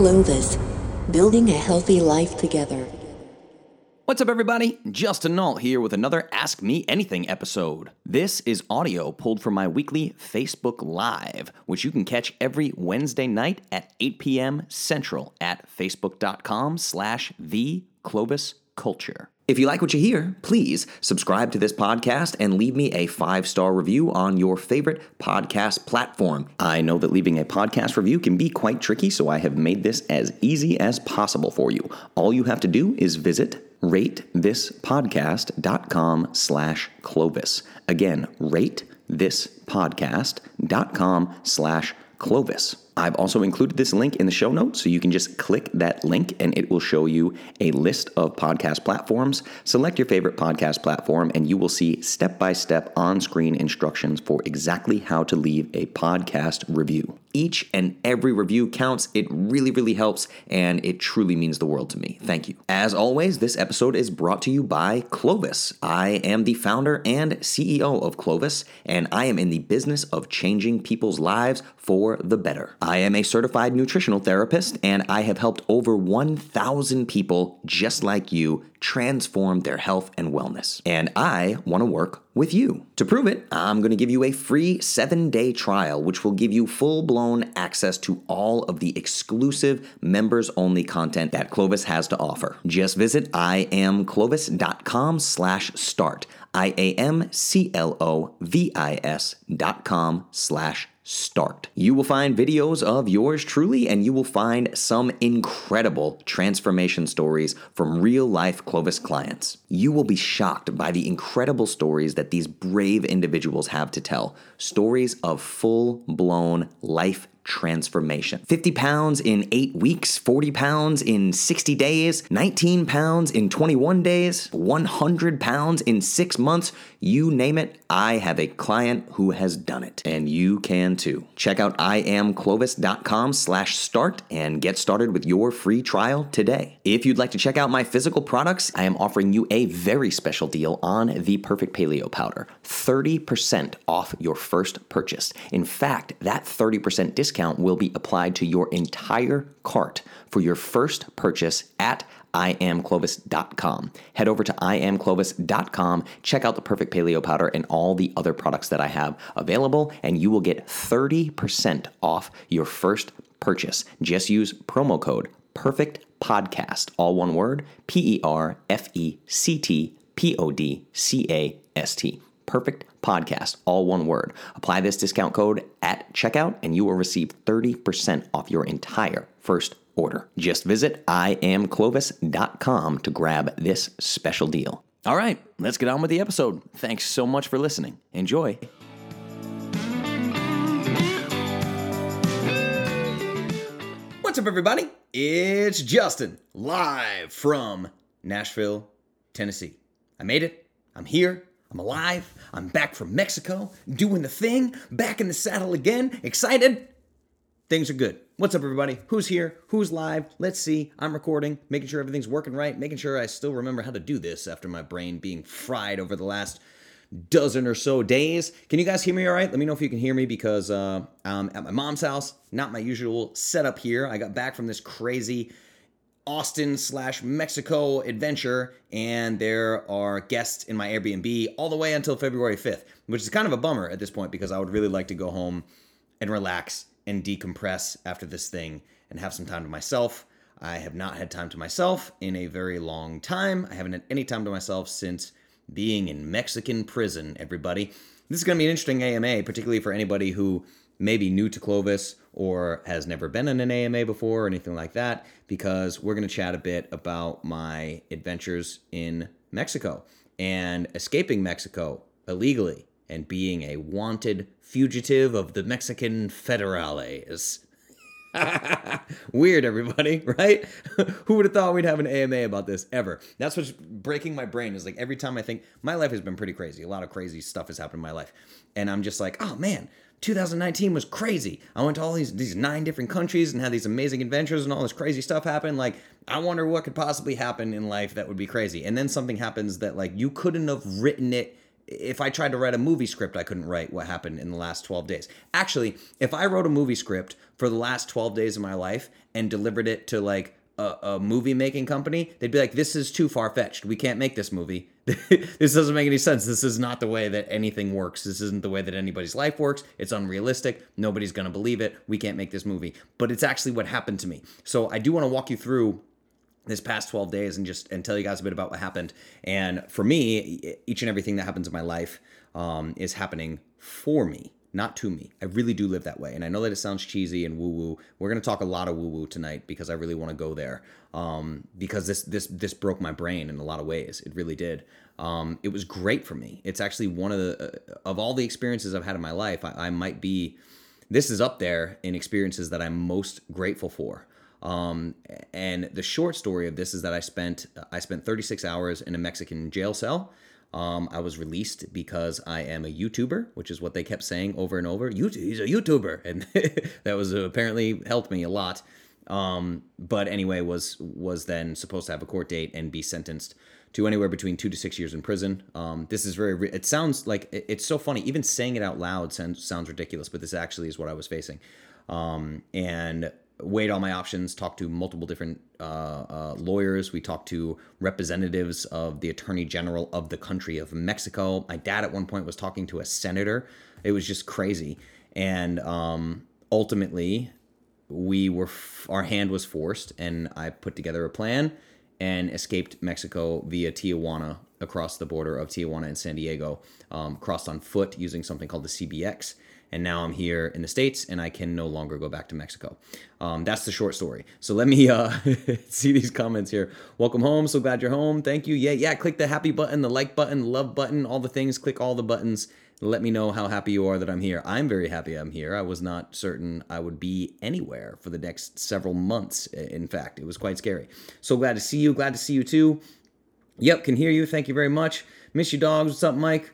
Clovis, building a healthy life together. What's up, everybody? Justin Nault here with another Ask Me Anything episode. This is audio pulled from my weekly Facebook Live, which you can catch every Wednesday night at 8 p.m. Central at facebook.com slash the Clovis Culture. If you like what you hear, please subscribe to this podcast and leave me a five star review on your favorite podcast platform. I know that leaving a podcast review can be quite tricky, so I have made this as easy as possible for you. All you have to do is visit ratethispodcast.com slash Clovis. Again, ratethispodcast.com slash Clovis. I've also included this link in the show notes, so you can just click that link and it will show you a list of podcast platforms. Select your favorite podcast platform, and you will see step by step on screen instructions for exactly how to leave a podcast review. Each and every review counts. It really, really helps, and it truly means the world to me. Thank you. As always, this episode is brought to you by Clovis. I am the founder and CEO of Clovis, and I am in the business of changing people's lives for the better. I am a certified nutritional therapist, and I have helped over 1,000 people just like you transform their health and wellness. And I want to work with you. To prove it, I'm going to give you a free seven day trial, which will give you full blown access to all of the exclusive members only content that Clovis has to offer. Just visit iamclovis.com slash start. I A M C L O V I S dot com slash start. You will find videos of yours truly, and you will find some incredible transformation stories from real life Clovis clients. You will be shocked by the incredible stories that these brave individuals have to tell stories of full blown life transformation. 50 pounds in eight weeks, 40 pounds in 60 days, 19 pounds in 21 days, 100 pounds in six months. You name it, I have a client who has done it, and you can too. Check out iamclovis.com slash start and get started with your free trial today. If you'd like to check out my physical products, I am offering you a very special deal on the Perfect Paleo Powder. 30% off your first purchase. In fact, that 30% discount will be applied to your entire cart for your first purchase at iamclovis.com. Head over to iamclovis.com, check out the Perfect Paleo Powder and all the other products that I have available, and you will get 30% off your first purchase. Just use promo code Perfect Podcast, all one word, P E R F E C T P O D C A S T. Perfect Podcast, all one word. Apply this discount code at checkout, and you will receive 30% off your entire first order. Just visit iamclovis.com to grab this special deal. All right, let's get on with the episode. Thanks so much for listening. Enjoy. What's up, everybody? It's Justin, live from Nashville, Tennessee. I made it. I'm here. I'm alive. I'm back from Mexico, doing the thing, back in the saddle again. Excited? Things are good. What's up, everybody? Who's here? Who's live? Let's see. I'm recording, making sure everything's working right, making sure I still remember how to do this after my brain being fried over the last dozen or so days. Can you guys hear me all right? Let me know if you can hear me because uh, I'm at my mom's house, not my usual setup here. I got back from this crazy Austin slash Mexico adventure, and there are guests in my Airbnb all the way until February 5th, which is kind of a bummer at this point because I would really like to go home and relax and decompress after this thing and have some time to myself. I have not had time to myself in a very long time. I haven't had any time to myself since being in Mexican prison, everybody. This is going to be an interesting AMA, particularly for anybody who may be new to Clovis or has never been in an AMA before or anything like that, because we're going to chat a bit about my adventures in Mexico and escaping Mexico illegally and being a wanted fugitive of the Mexican federales. Weird, everybody, right? Who would have thought we'd have an AMA about this ever? That's what's breaking my brain. Is like every time I think my life has been pretty crazy. A lot of crazy stuff has happened in my life, and I'm just like, oh man, 2019 was crazy. I went to all these these nine different countries and had these amazing adventures, and all this crazy stuff happened. Like, I wonder what could possibly happen in life that would be crazy. And then something happens that like you couldn't have written it if I tried to write a movie script, I couldn't write what happened in the last 12 days. Actually, if I wrote a movie script for the last 12 days of my life and delivered it to like a, a movie making company, they'd be like, this is too far fetched. We can't make this movie. this doesn't make any sense. This is not the way that anything works. This isn't the way that anybody's life works. It's unrealistic. Nobody's to believe it. We can't make this movie. But it's actually what happened to me. So I do want to walk you through this past 12 days and just and tell you guys a bit about what happened and for me each and everything that happens in my life um, is happening for me not to me. I really do live that way and i know that it sounds cheesy and woo woo we're going to talk a lot of woo woo tonight because i really want to go there um, because this this this broke my brain in a lot of ways. It really did. Um, it was great for me. It's actually one of the uh, of all the experiences i've had in my life I, I might be this is up there in experiences that i'm most grateful for. Um, and the short story of this is that I spent I spent 36 hours in a Mexican jail cell. Um, I was released because I am a YouTuber, which is what they kept saying over and over. He's a YouTuber, and that was apparently helped me a lot. Um, but anyway, was was then supposed to have a court date and be sentenced to anywhere between two to six years in prison. Um, this is very. It sounds like it's so funny. Even saying it out loud sounds sounds ridiculous, but this actually is what I was facing. Um, and weighed all my options, talked to multiple different uh, uh, lawyers. We talked to representatives of the attorney general of the country of Mexico. My dad at one point was talking to a senator. It was just crazy. And um, ultimately, we were f- our hand was forced, and I put together a plan and escaped Mexico via Tijuana across the border of Tijuana and San Diego. Um, crossed on foot using something called the CBX and now I'm here in the States and I can no longer go back to Mexico. Um, that's the short story. So let me uh, see these comments here. Welcome home. So glad you're home. Thank you. Yeah, yeah. Click the happy button, the like button, love button, all the things. Click all the buttons. Let me know how happy you are that I'm here. I'm very happy I'm here. I was not certain I would be anywhere for the next several months. In fact, it was quite scary. So glad to see you. Glad to see you too. Yep, can hear you. Thank you very much. Miss you, dogs. What's up, Mike?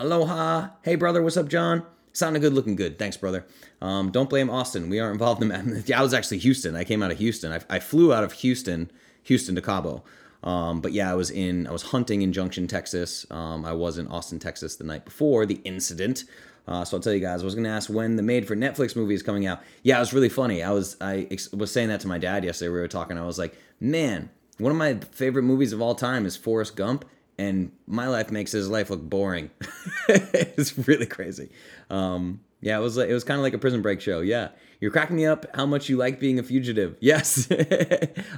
Aloha. Hey, brother. What's up, John? Sounding good, looking good. Thanks, brother. Um, don't blame Austin. We aren't involved in that. Yeah, I was actually Houston. I came out of Houston. I, I flew out of Houston, Houston to Cabo. Um, but yeah, I was in I was hunting in Junction, Texas. Um, I was in Austin, Texas the night before the incident. Uh, so I'll tell you guys. I was gonna ask when the made for Netflix movie is coming out. Yeah, it was really funny. I was I ex- was saying that to my dad yesterday. We were talking. I was like, man, one of my favorite movies of all time is Forrest Gump, and my life makes his life look boring. it's really crazy. Um, yeah, it was it was kind of like a prison break show. Yeah, you're cracking me up. How much you like being a fugitive? Yes,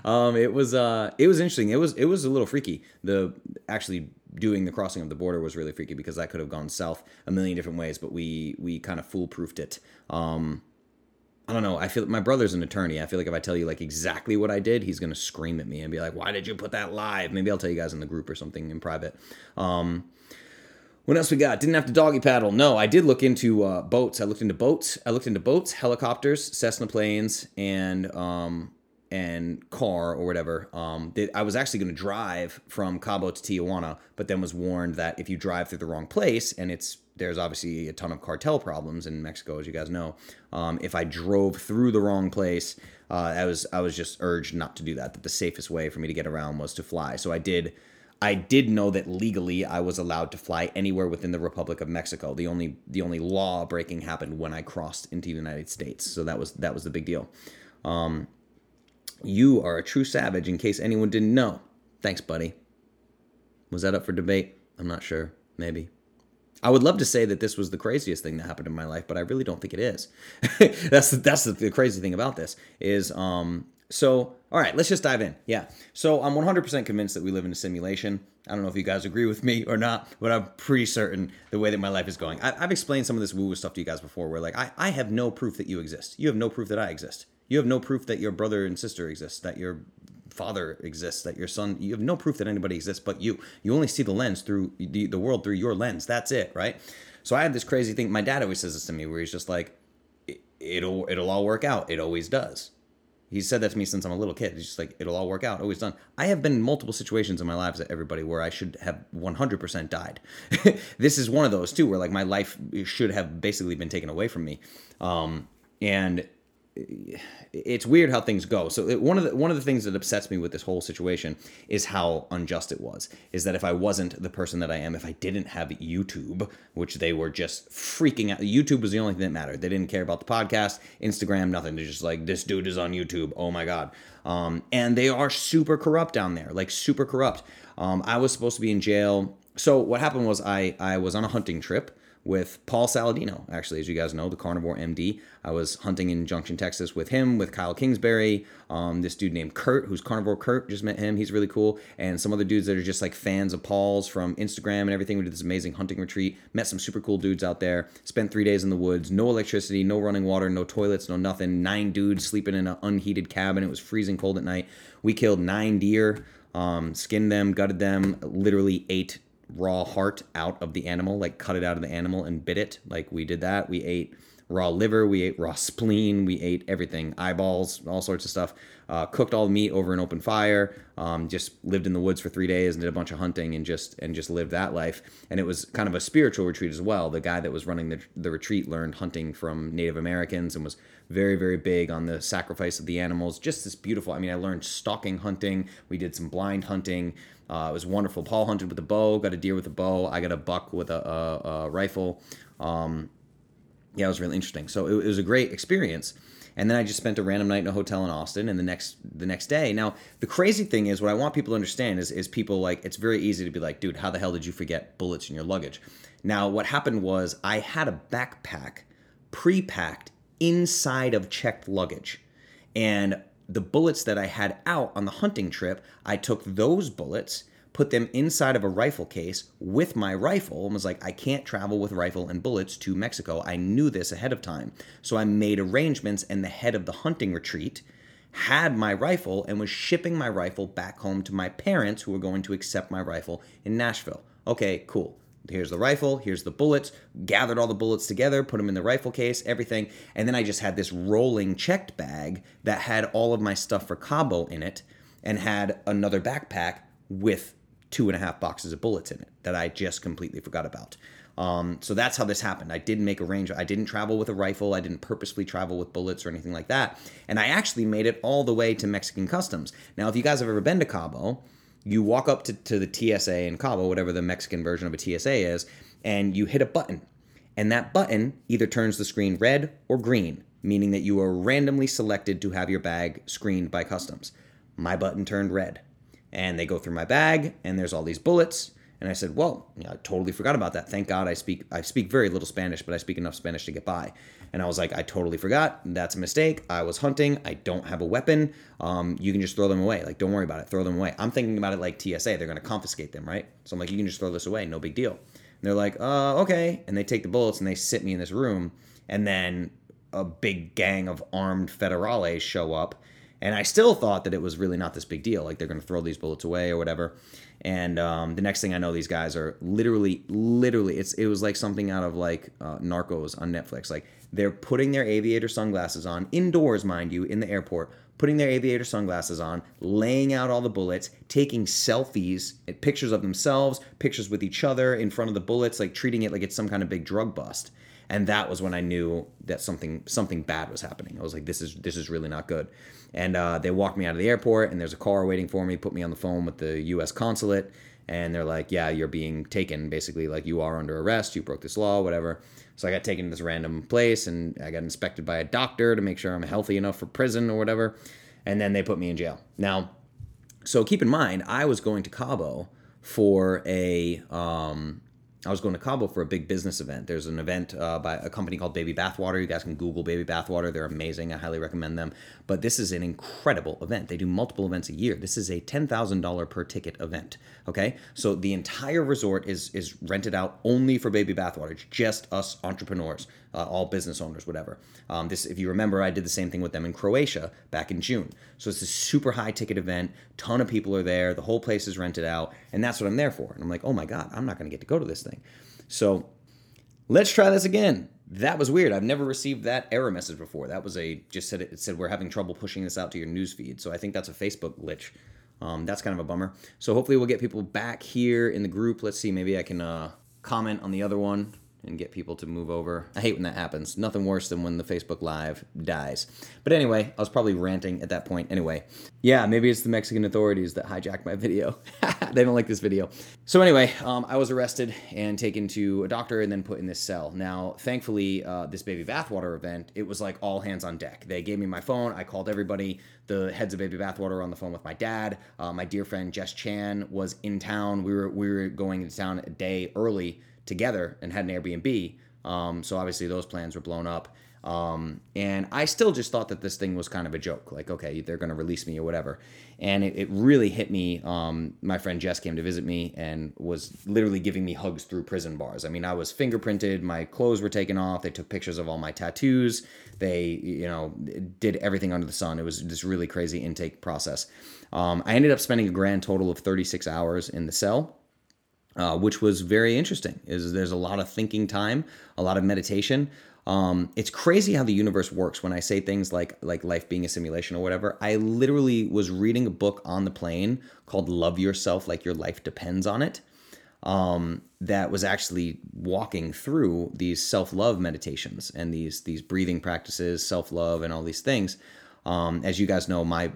um, it was uh, it was interesting. It was it was a little freaky. The actually doing the crossing of the border was really freaky because that could have gone south a million different ways. But we we kind of foolproofed it. Um, I don't know. I feel my brother's an attorney. I feel like if I tell you like exactly what I did, he's gonna scream at me and be like, "Why did you put that live?" Maybe I'll tell you guys in the group or something in private. Um, what else we got? Didn't have to doggy paddle. No, I did look into uh, boats. I looked into boats. I looked into boats, helicopters, Cessna planes, and um, and car or whatever. Um, I was actually going to drive from Cabo to Tijuana, but then was warned that if you drive through the wrong place, and it's there's obviously a ton of cartel problems in Mexico, as you guys know. Um, if I drove through the wrong place, uh, I was I was just urged not to do that. That the safest way for me to get around was to fly. So I did. I did know that legally I was allowed to fly anywhere within the Republic of Mexico. The only the only law breaking happened when I crossed into the United States. So that was that was the big deal. Um, you are a true savage. In case anyone didn't know. Thanks, buddy. Was that up for debate? I'm not sure. Maybe. I would love to say that this was the craziest thing that happened in my life, but I really don't think it is. that's the, that's the, crazy thing about this is um so all right, let's just dive in. Yeah. So I'm 100% convinced that we live in a simulation. I don't know if you guys agree with me or not, but I'm pretty certain the way that my life is going. I, have explained some of this woo-woo stuff to you guys before where like I, I have no proof that you exist. You have no proof that I exist. You have no proof that your brother and sister exist, that your father exists, that your son, you have no proof that anybody exists but you. You only see the lens through the, the world through your lens. That's it, right? So I have this crazy thing. My dad always says this to me where he's just like, it'll it'll all work out. It always does. He said that to me since I'm a little kid. He's just like, it'll all work out. Always done. I have been in multiple situations in my lives, everybody, where I should have 100% died. this is one of those, too, where like my life should have basically been taken away from me. Um, and it's weird how things go. So it, one of the one of the things that upsets me with this whole situation is how unjust it was. Is that if I wasn't the person that I am, if I didn't have YouTube, which they were just freaking out. YouTube was the only thing that mattered. They didn't care about the podcast, Instagram, nothing. They're just like this dude is on YouTube. Oh my god. Um, and they are super corrupt down there, like super corrupt. Um, I was supposed to be in jail. So what happened was I I was on a hunting trip with Paul Saladino, actually, as you guys know, the carnivore MD. I was hunting in Junction, Texas with him, with Kyle Kingsbury, um, this dude named Kurt, who's carnivore Kurt, just met him. He's really cool. And some other dudes that are just like fans of Paul's from Instagram and everything. We did this amazing hunting retreat, met some super cool dudes out there, spent three days in the woods, no electricity, no running water, no toilets, no nothing. Nine dudes sleeping in an unheated cabin. It was freezing cold at night. We killed nine deer, um, skinned them, gutted them, literally ate raw heart out of the animal, like cut it out of the animal and bit it. Like we did that. We ate raw liver, we ate raw spleen, we ate everything, eyeballs, all sorts of stuff. Uh, cooked all the meat over an open fire. Um, just lived in the woods for three days and did a bunch of hunting and just and just lived that life. And it was kind of a spiritual retreat as well. The guy that was running the, the retreat learned hunting from Native Americans and was very very big on the sacrifice of the animals. Just this beautiful. I mean, I learned stalking hunting. We did some blind hunting. Uh, it was wonderful. Paul hunted with a bow, got a deer with a bow. I got a buck with a, a, a rifle. Um, yeah, it was really interesting. So it, it, was a great experience. And then I just spent a random night in a hotel in Austin. And the next the next day, now the crazy thing is, what I want people to understand is is people like it's very easy to be like, dude, how the hell did you forget bullets in your luggage? Now what happened was I had a backpack pre-packed inside of checked luggage, and the bullets that I had out on the hunting trip, I took those bullets, put them inside of a rifle case with my rifle, and was like, I can't travel with rifle and bullets to Mexico. I knew this ahead of time. So I made arrangements, and the head of the hunting retreat had my rifle and was shipping my rifle back home to my parents who were going to accept my rifle in Nashville. Okay, cool. Here's the rifle, here's the bullets, gathered all the bullets together, put them in the rifle case, everything. And then I just had this rolling checked bag that had all of my stuff for Cabo in it and had another backpack with two and a half boxes of bullets in it that I just completely forgot about. Um, so that's how this happened. I didn't make a range. I didn't travel with a rifle. I didn't purposefully travel with bullets or anything like that. And I actually made it all the way to Mexican customs. Now, if you guys have ever been to Cabo, you walk up to, to the TSA in Cabo, whatever the Mexican version of a TSA is, and you hit a button. And that button either turns the screen red or green, meaning that you are randomly selected to have your bag screened by customs. My button turned red. And they go through my bag, and there's all these bullets. And I said, "Well, I totally forgot about that. Thank God I speak I speak very little Spanish, but I speak enough Spanish to get by." And I was like, "I totally forgot. That's a mistake. I was hunting. I don't have a weapon. Um, you can just throw them away. Like, don't worry about it. Throw them away." I'm thinking about it like TSA. They're going to confiscate them, right? So I'm like, "You can just throw this away. No big deal." And they're like, "Uh, okay." And they take the bullets and they sit me in this room, and then a big gang of armed federales show up. And I still thought that it was really not this big deal. Like they're going to throw these bullets away or whatever. And um, the next thing I know, these guys are literally, literally, it's it was like something out of like uh, Narcos on Netflix. Like they're putting their aviator sunglasses on indoors, mind you, in the airport, putting their aviator sunglasses on, laying out all the bullets, taking selfies, eh, pictures of themselves, pictures with each other in front of the bullets, like treating it like it's some kind of big drug bust. And that was when I knew that something something bad was happening. I was like, this is this is really not good. And uh, they walked me out of the airport, and there's a car waiting for me. Put me on the phone with the U.S. consulate, and they're like, "Yeah, you're being taken. Basically, like you are under arrest. You broke this law, whatever." So I got taken to this random place, and I got inspected by a doctor to make sure I'm healthy enough for prison or whatever. And then they put me in jail. Now, so keep in mind, I was going to Cabo for a um, I was going to Cabo for a big business event. There's an event uh, by a company called Baby Bathwater. You guys can Google Baby Bathwater. They're amazing. I highly recommend them. But this is an incredible event. They do multiple events a year. This is a $10,000 per ticket event. Okay. So the entire resort is, is rented out only for Baby Bathwater. It's just us entrepreneurs, uh, all business owners, whatever. Um, this, if you remember, I did the same thing with them in Croatia back in June. So it's a super high ticket event. Ton of people are there. The whole place is rented out. And that's what I'm there for. And I'm like, oh my God, I'm not going to get to go to this thing thing. So let's try this again. That was weird. I've never received that error message before. That was a just said it said we're having trouble pushing this out to your news feed. So I think that's a Facebook glitch. Um, that's kind of a bummer. So hopefully we'll get people back here in the group. Let's see. Maybe I can uh, comment on the other one. And get people to move over. I hate when that happens. Nothing worse than when the Facebook Live dies. But anyway, I was probably ranting at that point. Anyway, yeah, maybe it's the Mexican authorities that hijacked my video. they don't like this video. So anyway, um, I was arrested and taken to a doctor and then put in this cell. Now, thankfully, uh, this baby bathwater event, it was like all hands on deck. They gave me my phone. I called everybody. The heads of baby bathwater on the phone with my dad. Uh, my dear friend Jess Chan was in town. We were we were going into town a day early together and had an Airbnb. Um, so obviously those plans were blown up. Um, and I still just thought that this thing was kind of a joke, like okay, they're going to release me or whatever. And it, it really hit me. Um, my friend Jess came to visit me and was literally giving me hugs through prison bars. I mean, I was fingerprinted, my clothes were taken off, they took pictures of all my tattoos, they you know did everything under the sun. It was this really crazy intake process. Um, I ended up spending a grand total of 36 hours in the cell uh, which was very interesting. Is there's a lot of thinking time, a lot of meditation. Um, it's crazy how the universe works. When I say things like like life being a simulation or whatever, I literally was reading a book on the plane called "Love Yourself Like Your Life Depends on It." Um, that was actually walking through these self love meditations and these these breathing practices, self love, and all these things. Um, as you guys know, my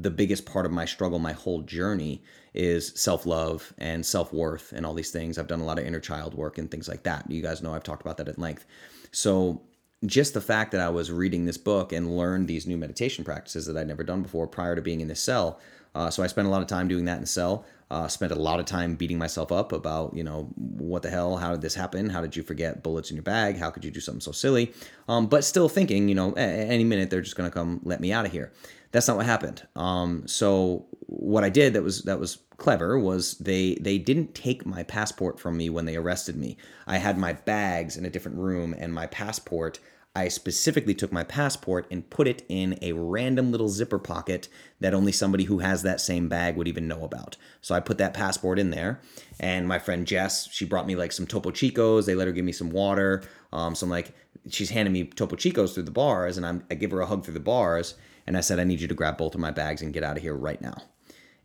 the biggest part of my struggle, my whole journey, is self love and self worth and all these things. I've done a lot of inner child work and things like that. You guys know I've talked about that at length. So just the fact that I was reading this book and learned these new meditation practices that I'd never done before prior to being in this cell. Uh, so I spent a lot of time doing that in cell. Uh, spent a lot of time beating myself up about, you know, what the hell? How did this happen? How did you forget bullets in your bag? How could you do something so silly? Um, but still thinking, you know, any minute they're just going to come let me out of here. That's not what happened. Um, so what I did that was that was clever was they they didn't take my passport from me when they arrested me. I had my bags in a different room and my passport I specifically took my passport and put it in a random little zipper pocket that only somebody who has that same bag would even know about. So I put that passport in there, and my friend Jess, she brought me like some Topo Chicos. They let her give me some water. Um, so I'm like, she's handing me Topo Chicos through the bars, and I'm, I give her a hug through the bars, and I said, I need you to grab both of my bags and get out of here right now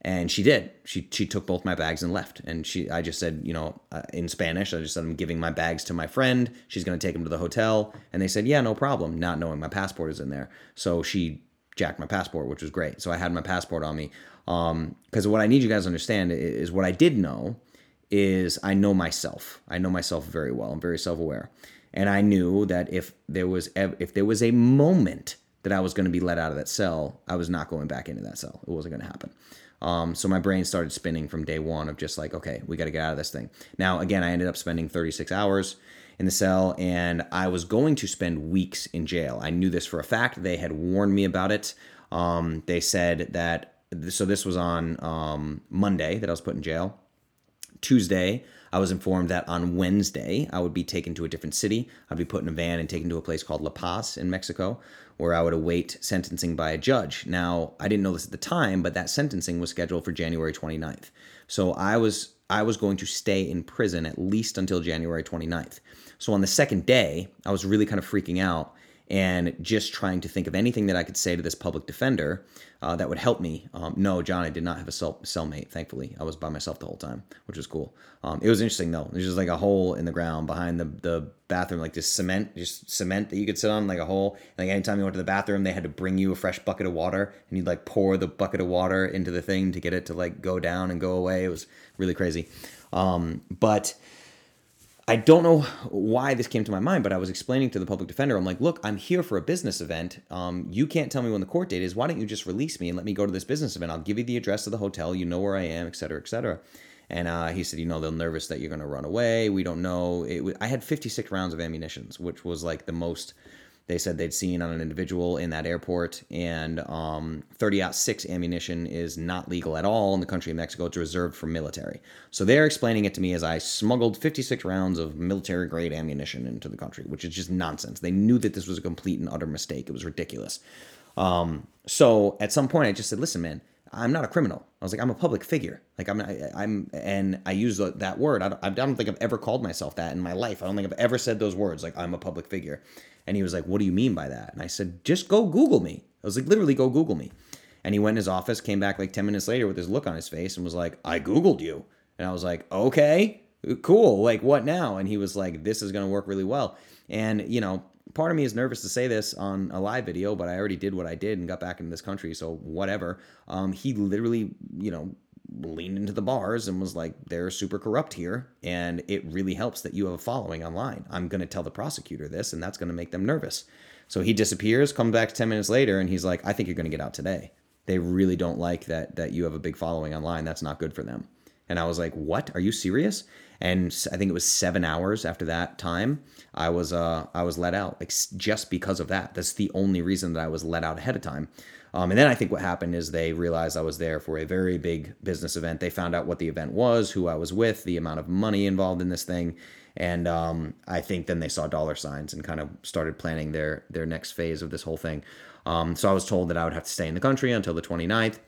and she did. She she took both my bags and left. And she i just said you know uh, in spanish i just said i'm giving my bags to my friend. She's going to take them to the hotel. And they said yeah no problem not knowing my passport is in there. So she jacked my passport which was great. So i had my passport on me. Because um, what i need you guys to understand is what i did know is i know myself. I know myself very well. I'm very self-aware. And i knew that if there was if there was a moment that i was going to be let out of that cell i was not going back into that cell. It wasn't going to happen um, so my brain started spinning from day one of just like, okay, we got to get out of this thing. Now, again, I ended up spending 36 hours in the cell and I was going to spend weeks in jail. I knew this for a fact. They had warned me about it. Um, they said that, so this was on um, Monday that I was put in jail. Tuesday, I was informed that on Wednesday, I would be taken to a different city. I'd be put in a van and taken to a place called La Paz in Mexico, where I would await sentencing by a judge. Now, I didn't know this at the time, but that sentencing was scheduled for January 29th. So I was I was going to stay in prison at least until January 29th. So on the second day, I was really kind of freaking out and just trying to think of anything that I could say to this public defender uh, that would help me. Um, no, John, I did not have a cell- cellmate, thankfully. I was by myself the whole time, which was cool. Um, it was interesting, though. There's just like a hole in the ground behind the, the bathroom, like just cement, just cement that you could sit on, like a hole. And Like anytime you went to the bathroom, they had to bring you a fresh bucket of water, and you'd like pour the bucket of water into the thing to get it to like go down and go away. It was really crazy. Um, but I don't know why this came to my mind, but I was explaining to the public defender, I'm like, look, I'm here for a business event. Um, you can't tell me when the court date is. Why don't you just release me and let me go to this business event? I'll give you the address of the hotel. You know where I am, et cetera, et cetera. And uh, he said, you know, they're nervous that you're going to run away. We don't know. I had 56 rounds of ammunition, which was like the most they said they'd seen on an individual in that airport. And um, 30 6 ammunition is not legal at all in the country of Mexico. It's reserved for military. So they're explaining it to me as I smuggled 56 rounds of military grade ammunition into the country, which is just nonsense. They knew that this was a complete and utter mistake. It was ridiculous. Um, so at some point, I just said, listen, man, I'm not a criminal. I was like, I'm a public figure. Like I'm, I, am and I use that word. I don't, I don't think I've ever called myself that in my life. I don't think I've ever said those words. Like I'm a public figure. And he was like, What do you mean by that? And I said, Just go Google me. I was like, Literally, go Google me. And he went in his office, came back like 10 minutes later with this look on his face and was like, I Googled you. And I was like, Okay. cool. Like, what now? And he was like, this is going to work really well. And, you know, part of me is nervous to say this on a live video, but I already did what I did and got back into this country. So, whatever. Um, he literally, you know, leaned into the bars and was like, they're super corrupt here. And it really helps that you have a following online. I'm going to tell the prosecutor this, and that's going to make them nervous. So he disappears, comes back 10 minutes later, and he's like, I think you're going to get out today. They really don't like that that you have a big following online. That's not good for them. And I was like, "What? Are you serious?" And I think it was seven hours after that time, I was uh I was let out, just because of that. That's the only reason that I was let out ahead of time. Um, and then I think what happened is they realized I was there for a very big business event. They found out what the event was, who I was with, the amount of money involved in this thing, and um, I think then they saw dollar signs and kind of started planning their their next phase of this whole thing. Um, so I was told that I would have to stay in the country until the 29th,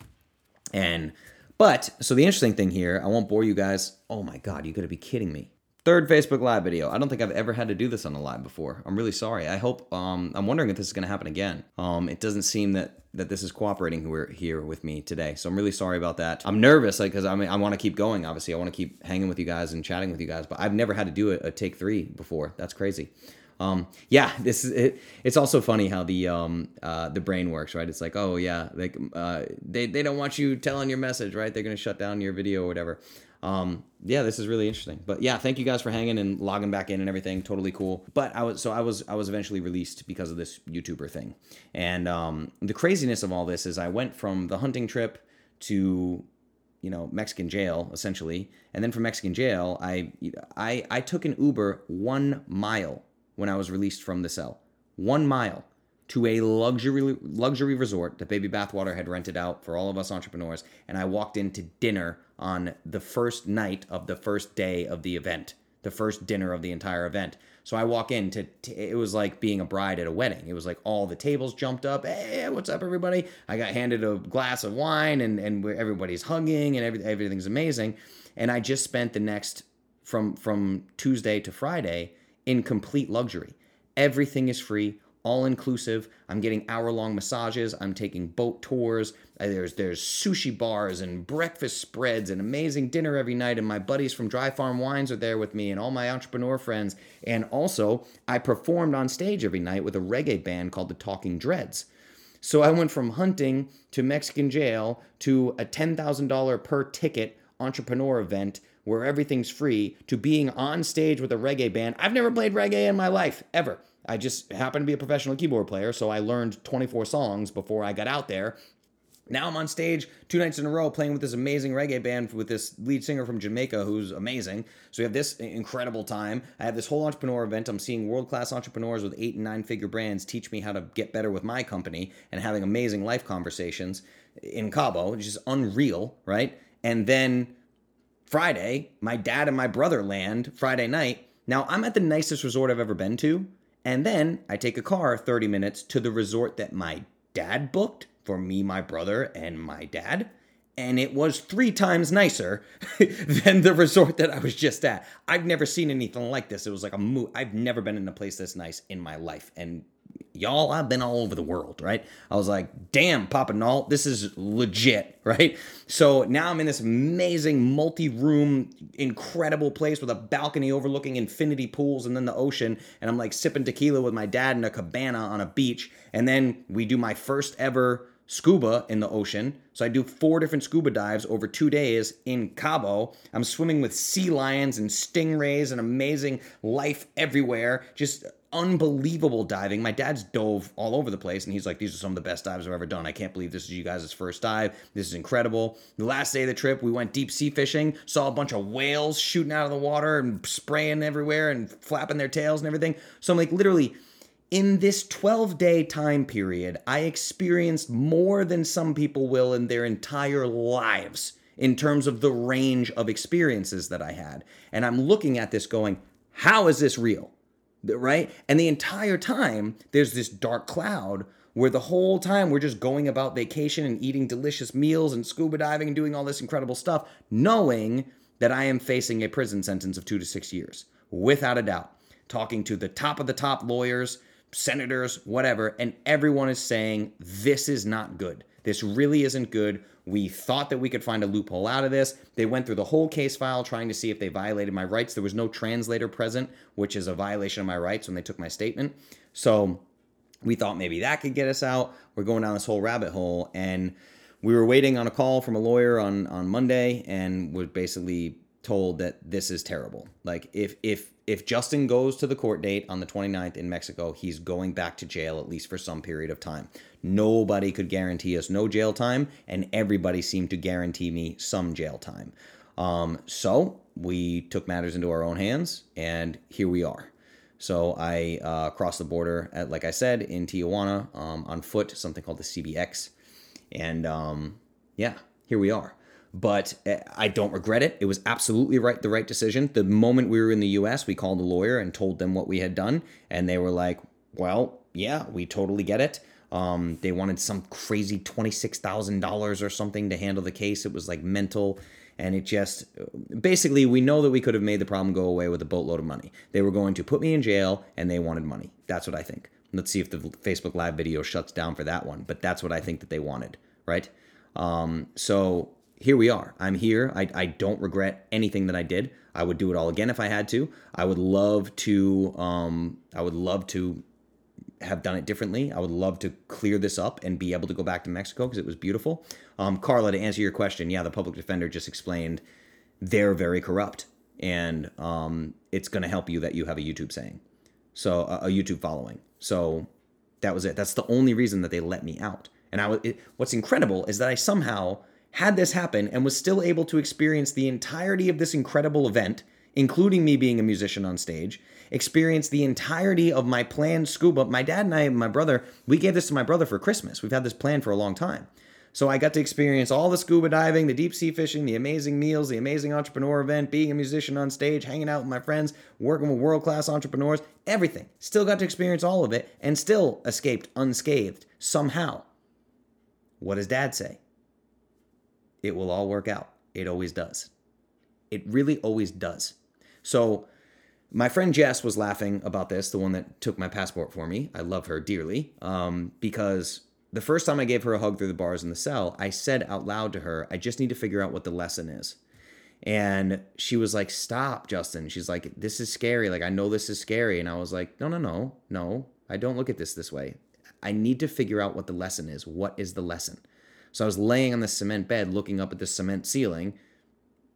and but so the interesting thing here, I won't bore you guys. Oh my God, you gotta be kidding me. Third Facebook Live video. I don't think I've ever had to do this on a live before. I'm really sorry. I hope. Um, I'm wondering if this is going to happen again. Um, it doesn't seem that that this is cooperating here, here with me today. So I'm really sorry about that. I'm nervous like, because I mean I want to keep going. Obviously, I want to keep hanging with you guys and chatting with you guys. But I've never had to do a, a take three before. That's crazy. Um, yeah, this is it, it's also funny how the um, uh, the brain works, right? It's like, oh yeah, like uh, they they don't want you telling your message, right? They're gonna shut down your video or whatever. Um, yeah, this is really interesting. But yeah, thank you guys for hanging and logging back in and everything. Totally cool. But I was so I was I was eventually released because of this YouTuber thing. And um, the craziness of all this is I went from the hunting trip to you know Mexican jail essentially, and then from Mexican jail I I I took an Uber one mile when I was released from the cell. One mile to a luxury luxury resort that Baby Bathwater had rented out for all of us entrepreneurs, and I walked into dinner on the first night of the first day of the event, the first dinner of the entire event. So I walk in to, to, it was like being a bride at a wedding. It was like all the tables jumped up. Hey, what's up, everybody? I got handed a glass of wine, and and everybody's hugging, and every, everything's amazing. And I just spent the next from from Tuesday to Friday in complete luxury. Everything is free all inclusive. I'm getting hour long massages. I'm taking boat tours. Uh, there's there's sushi bars and breakfast spreads and amazing dinner every night. And my buddies from Dry Farm Wines are there with me and all my entrepreneur friends. And also, I performed on stage every night with a reggae band called the Talking Dreads. So I went from hunting to Mexican jail to a $10,000 per ticket entrepreneur event where everything's free to being on stage with a reggae band. I've never played reggae in my life, ever. I just happened to be a professional keyboard player, so I learned 24 songs before I got out there. Now I'm on stage two nights in a row playing with this amazing reggae band with this lead singer from Jamaica who's amazing. So we have this incredible time. I have this whole entrepreneur event. I'm seeing world class entrepreneurs with eight and nine figure brands teach me how to get better with my company and having amazing life conversations in Cabo, which is unreal, right? And then Friday, my dad and my brother land Friday night. Now I'm at the nicest resort I've ever been to. And then I take a car 30 minutes to the resort that my dad booked for me, my brother, and my dad. And it was three times nicer than the resort that I was just at. I've never seen anything like this. It was like a move. I've never been in a place this nice in my life. And y'all, I've been all over the world, right? I was like, damn, Papa Nault, this is legit, right? So now I'm in this amazing multi room, incredible place with a balcony overlooking infinity pools and then the ocean. And I'm like sipping tequila with my dad in a cabana on a beach. And then we do my first ever scuba in the ocean. So I do four different scuba dives over two days in Cabo. I'm swimming with sea lions and stingrays and amazing life everywhere. Just unbelievable diving. My dad's dove all over the place, and he's like, These are some of the best dives I've ever done. I can't believe this is you guys' first dive. This is incredible. The last day of the trip, we went deep sea fishing, saw a bunch of whales shooting out of the water and spraying everywhere and flapping their tails and everything. So I'm like, literally, in this 12 day time period, I experienced more than some people will in their entire lives in terms of the range of experiences that I had. And I'm looking at this going, how is this real? Right? And the entire time, there's this dark cloud where the whole time we're just going about vacation and eating delicious meals and scuba diving and doing all this incredible stuff, knowing that I am facing a prison sentence of two to six years, without a doubt. Talking to the top of the top lawyers, senators, whatever, and everyone is saying, this is not good. This really isn't good. We thought that we could find a loophole out of this. They went through the whole case file trying to see if they violated my rights. There was no translator present, which is a violation of my rights when they took my statement. So we thought maybe that could get us out. We're going down this whole rabbit hole. And we were waiting on a call from a lawyer on, on Monday and was basically told that this is terrible. Like if if if Justin goes to the court date on the 29th in Mexico, he's going back to jail at least for some period of time. Nobody could guarantee us no jail time, and everybody seemed to guarantee me some jail time. Um, so we took matters into our own hands, and here we are. So I uh, crossed the border, at, like I said, in Tijuana um, on foot, something called the CBX. And um, yeah, here we are but eh, I don't regret it. It was absolutely right, the right decision. The moment we were in the U.S., we called a lawyer and told them what we had done, and they were like, "Well, yeah, we totally get it." Um, they wanted some crazy twenty six thousand dollars or something to handle the case. It was like mental, and it just basically we know that we could have made the problem go away with a boatload of money. They were going to put me in jail, and they wanted money. That's what I think. Let's see if the Facebook Live video shuts down for that one, but that's what I think that they wanted, right? Um, so here we are. I'm here. I, I don't regret anything that I did. I would do it all again if I had to. I would love to. Um, I would love to have done it differently. I would love to clear this up and be able to go back to Mexico because it was beautiful. Um, Carla, to answer your question, yeah, the public defender just explained they're very corrupt, and um, it's going to help you that you have a YouTube saying, so a, YouTube following. So that was it. That's the only reason that they let me out. And I was. It, what's incredible is that I somehow had this happen and was still able to experience the entirety of this incredible event, including me being a musician on stage, experience the entirety of my planned scuba. My dad and I, my brother, we gave this to my brother for Christmas. We've had this plan for a long time. So I got to experience all the scuba diving, the deep sea fishing, the amazing meals, the amazing entrepreneur event, being a musician on stage, hanging out with my friends, working with world class entrepreneurs, everything. Still got to experience all of it and still escaped unscathed somehow. What does dad say? It will all work out. It always does. It really always does. So, my friend Jess was laughing about this, the one that took my passport for me. I love her dearly um, because the first time I gave her a hug through the bars in the cell, I said out loud to her, I just need to figure out what the lesson is. And she was like, Stop, Justin. She's like, This is scary. Like, I know this is scary. And I was like, No, no, no, no. I don't look at this this way. I need to figure out what the lesson is. What is the lesson? So I was laying on the cement bed looking up at the cement ceiling,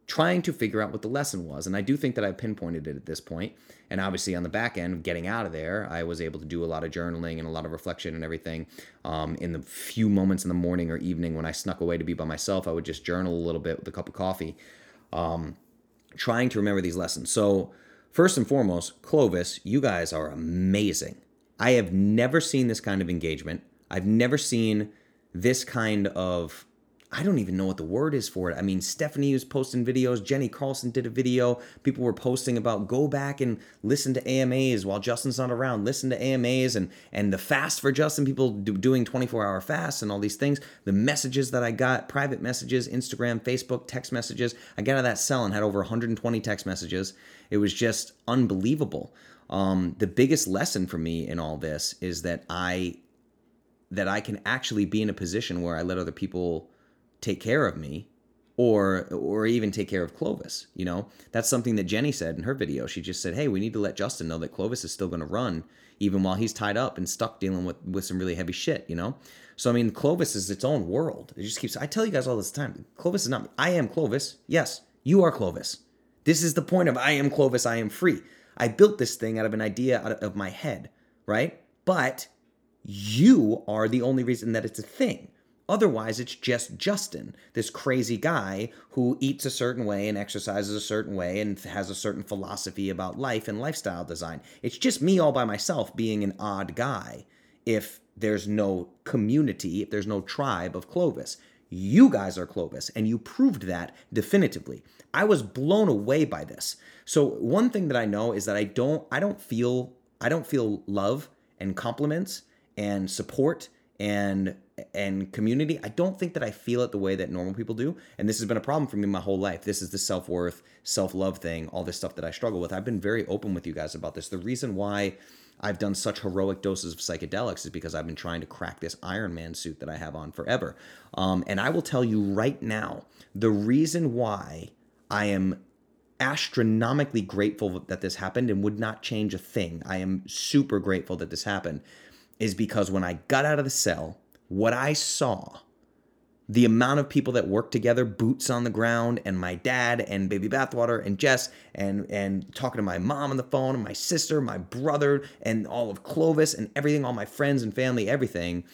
trying to figure out what the lesson was. And I do think that I pinpointed it at this point. And obviously, on the back end, of getting out of there, I was able to do a lot of journaling and a lot of reflection and everything. Um, in the few moments in the morning or evening when I snuck away to be by myself, I would just journal a little bit with a cup of coffee, um, trying to remember these lessons. So, first and foremost, Clovis, you guys are amazing. I have never seen this kind of engagement. I've never seen this kind of I don't even know what the word is for it. I mean, Stephanie was posting videos. Jenny Carlson did a video. People were posting about go back and listen to AMAs while Justin's not around. Listen to AMAs and and the fast for Justin. People do, doing 24 hour fasts and all these things. The messages that I got, private messages, Instagram, Facebook, text messages. I got out of that cell and had over 120 text messages. It was just unbelievable. Um, the biggest lesson for me in all this is that I that I can actually be in a position where I let other people take care of me or or even take care of Clovis, you know? That's something that Jenny said in her video. She just said, "Hey, we need to let Justin know that Clovis is still going to run even while he's tied up and stuck dealing with with some really heavy shit, you know?" So I mean, Clovis is its own world. It just keeps I tell you guys all this time. Clovis is not I am Clovis. Yes, you are Clovis. This is the point of I am Clovis, I am free. I built this thing out of an idea out of my head, right? But you are the only reason that it's a thing. Otherwise, it's just Justin, this crazy guy who eats a certain way and exercises a certain way and has a certain philosophy about life and lifestyle design. It's just me all by myself being an odd guy if there's no community, if there's no tribe of Clovis. You guys are Clovis, and you proved that definitively. I was blown away by this. So one thing that I know is that I don't I don't feel I don't feel love and compliments and support and and community. I don't think that I feel it the way that normal people do. And this has been a problem for me my whole life. This is the self worth, self love thing, all this stuff that I struggle with. I've been very open with you guys about this. The reason why I've done such heroic doses of psychedelics is because I've been trying to crack this Iron Man suit that I have on forever. Um, and I will tell you right now the reason why I am astronomically grateful that this happened and would not change a thing. I am super grateful that this happened is because when I got out of the cell, what I saw, the amount of people that worked together, boots on the ground, and my dad and baby bathwater and Jess and and talking to my mom on the phone and my sister, my brother, and all of Clovis and everything, all my friends and family, everything.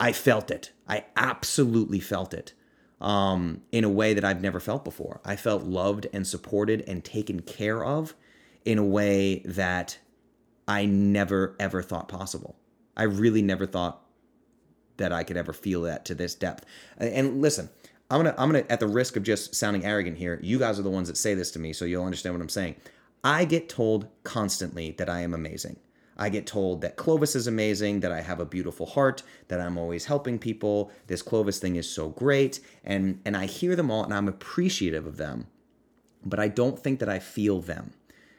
I felt it. I absolutely felt it um, in a way that I've never felt before. I felt loved and supported and taken care of in a way that I never ever thought possible. I really never thought that I could ever feel that to this depth. And listen, I'm gonna I'm gonna at the risk of just sounding arrogant here. You guys are the ones that say this to me, so you'll understand what I'm saying. I get told constantly that I am amazing. I get told that Clovis is amazing, that I have a beautiful heart, that I'm always helping people. This Clovis thing is so great. And and I hear them all and I'm appreciative of them. But I don't think that I feel them.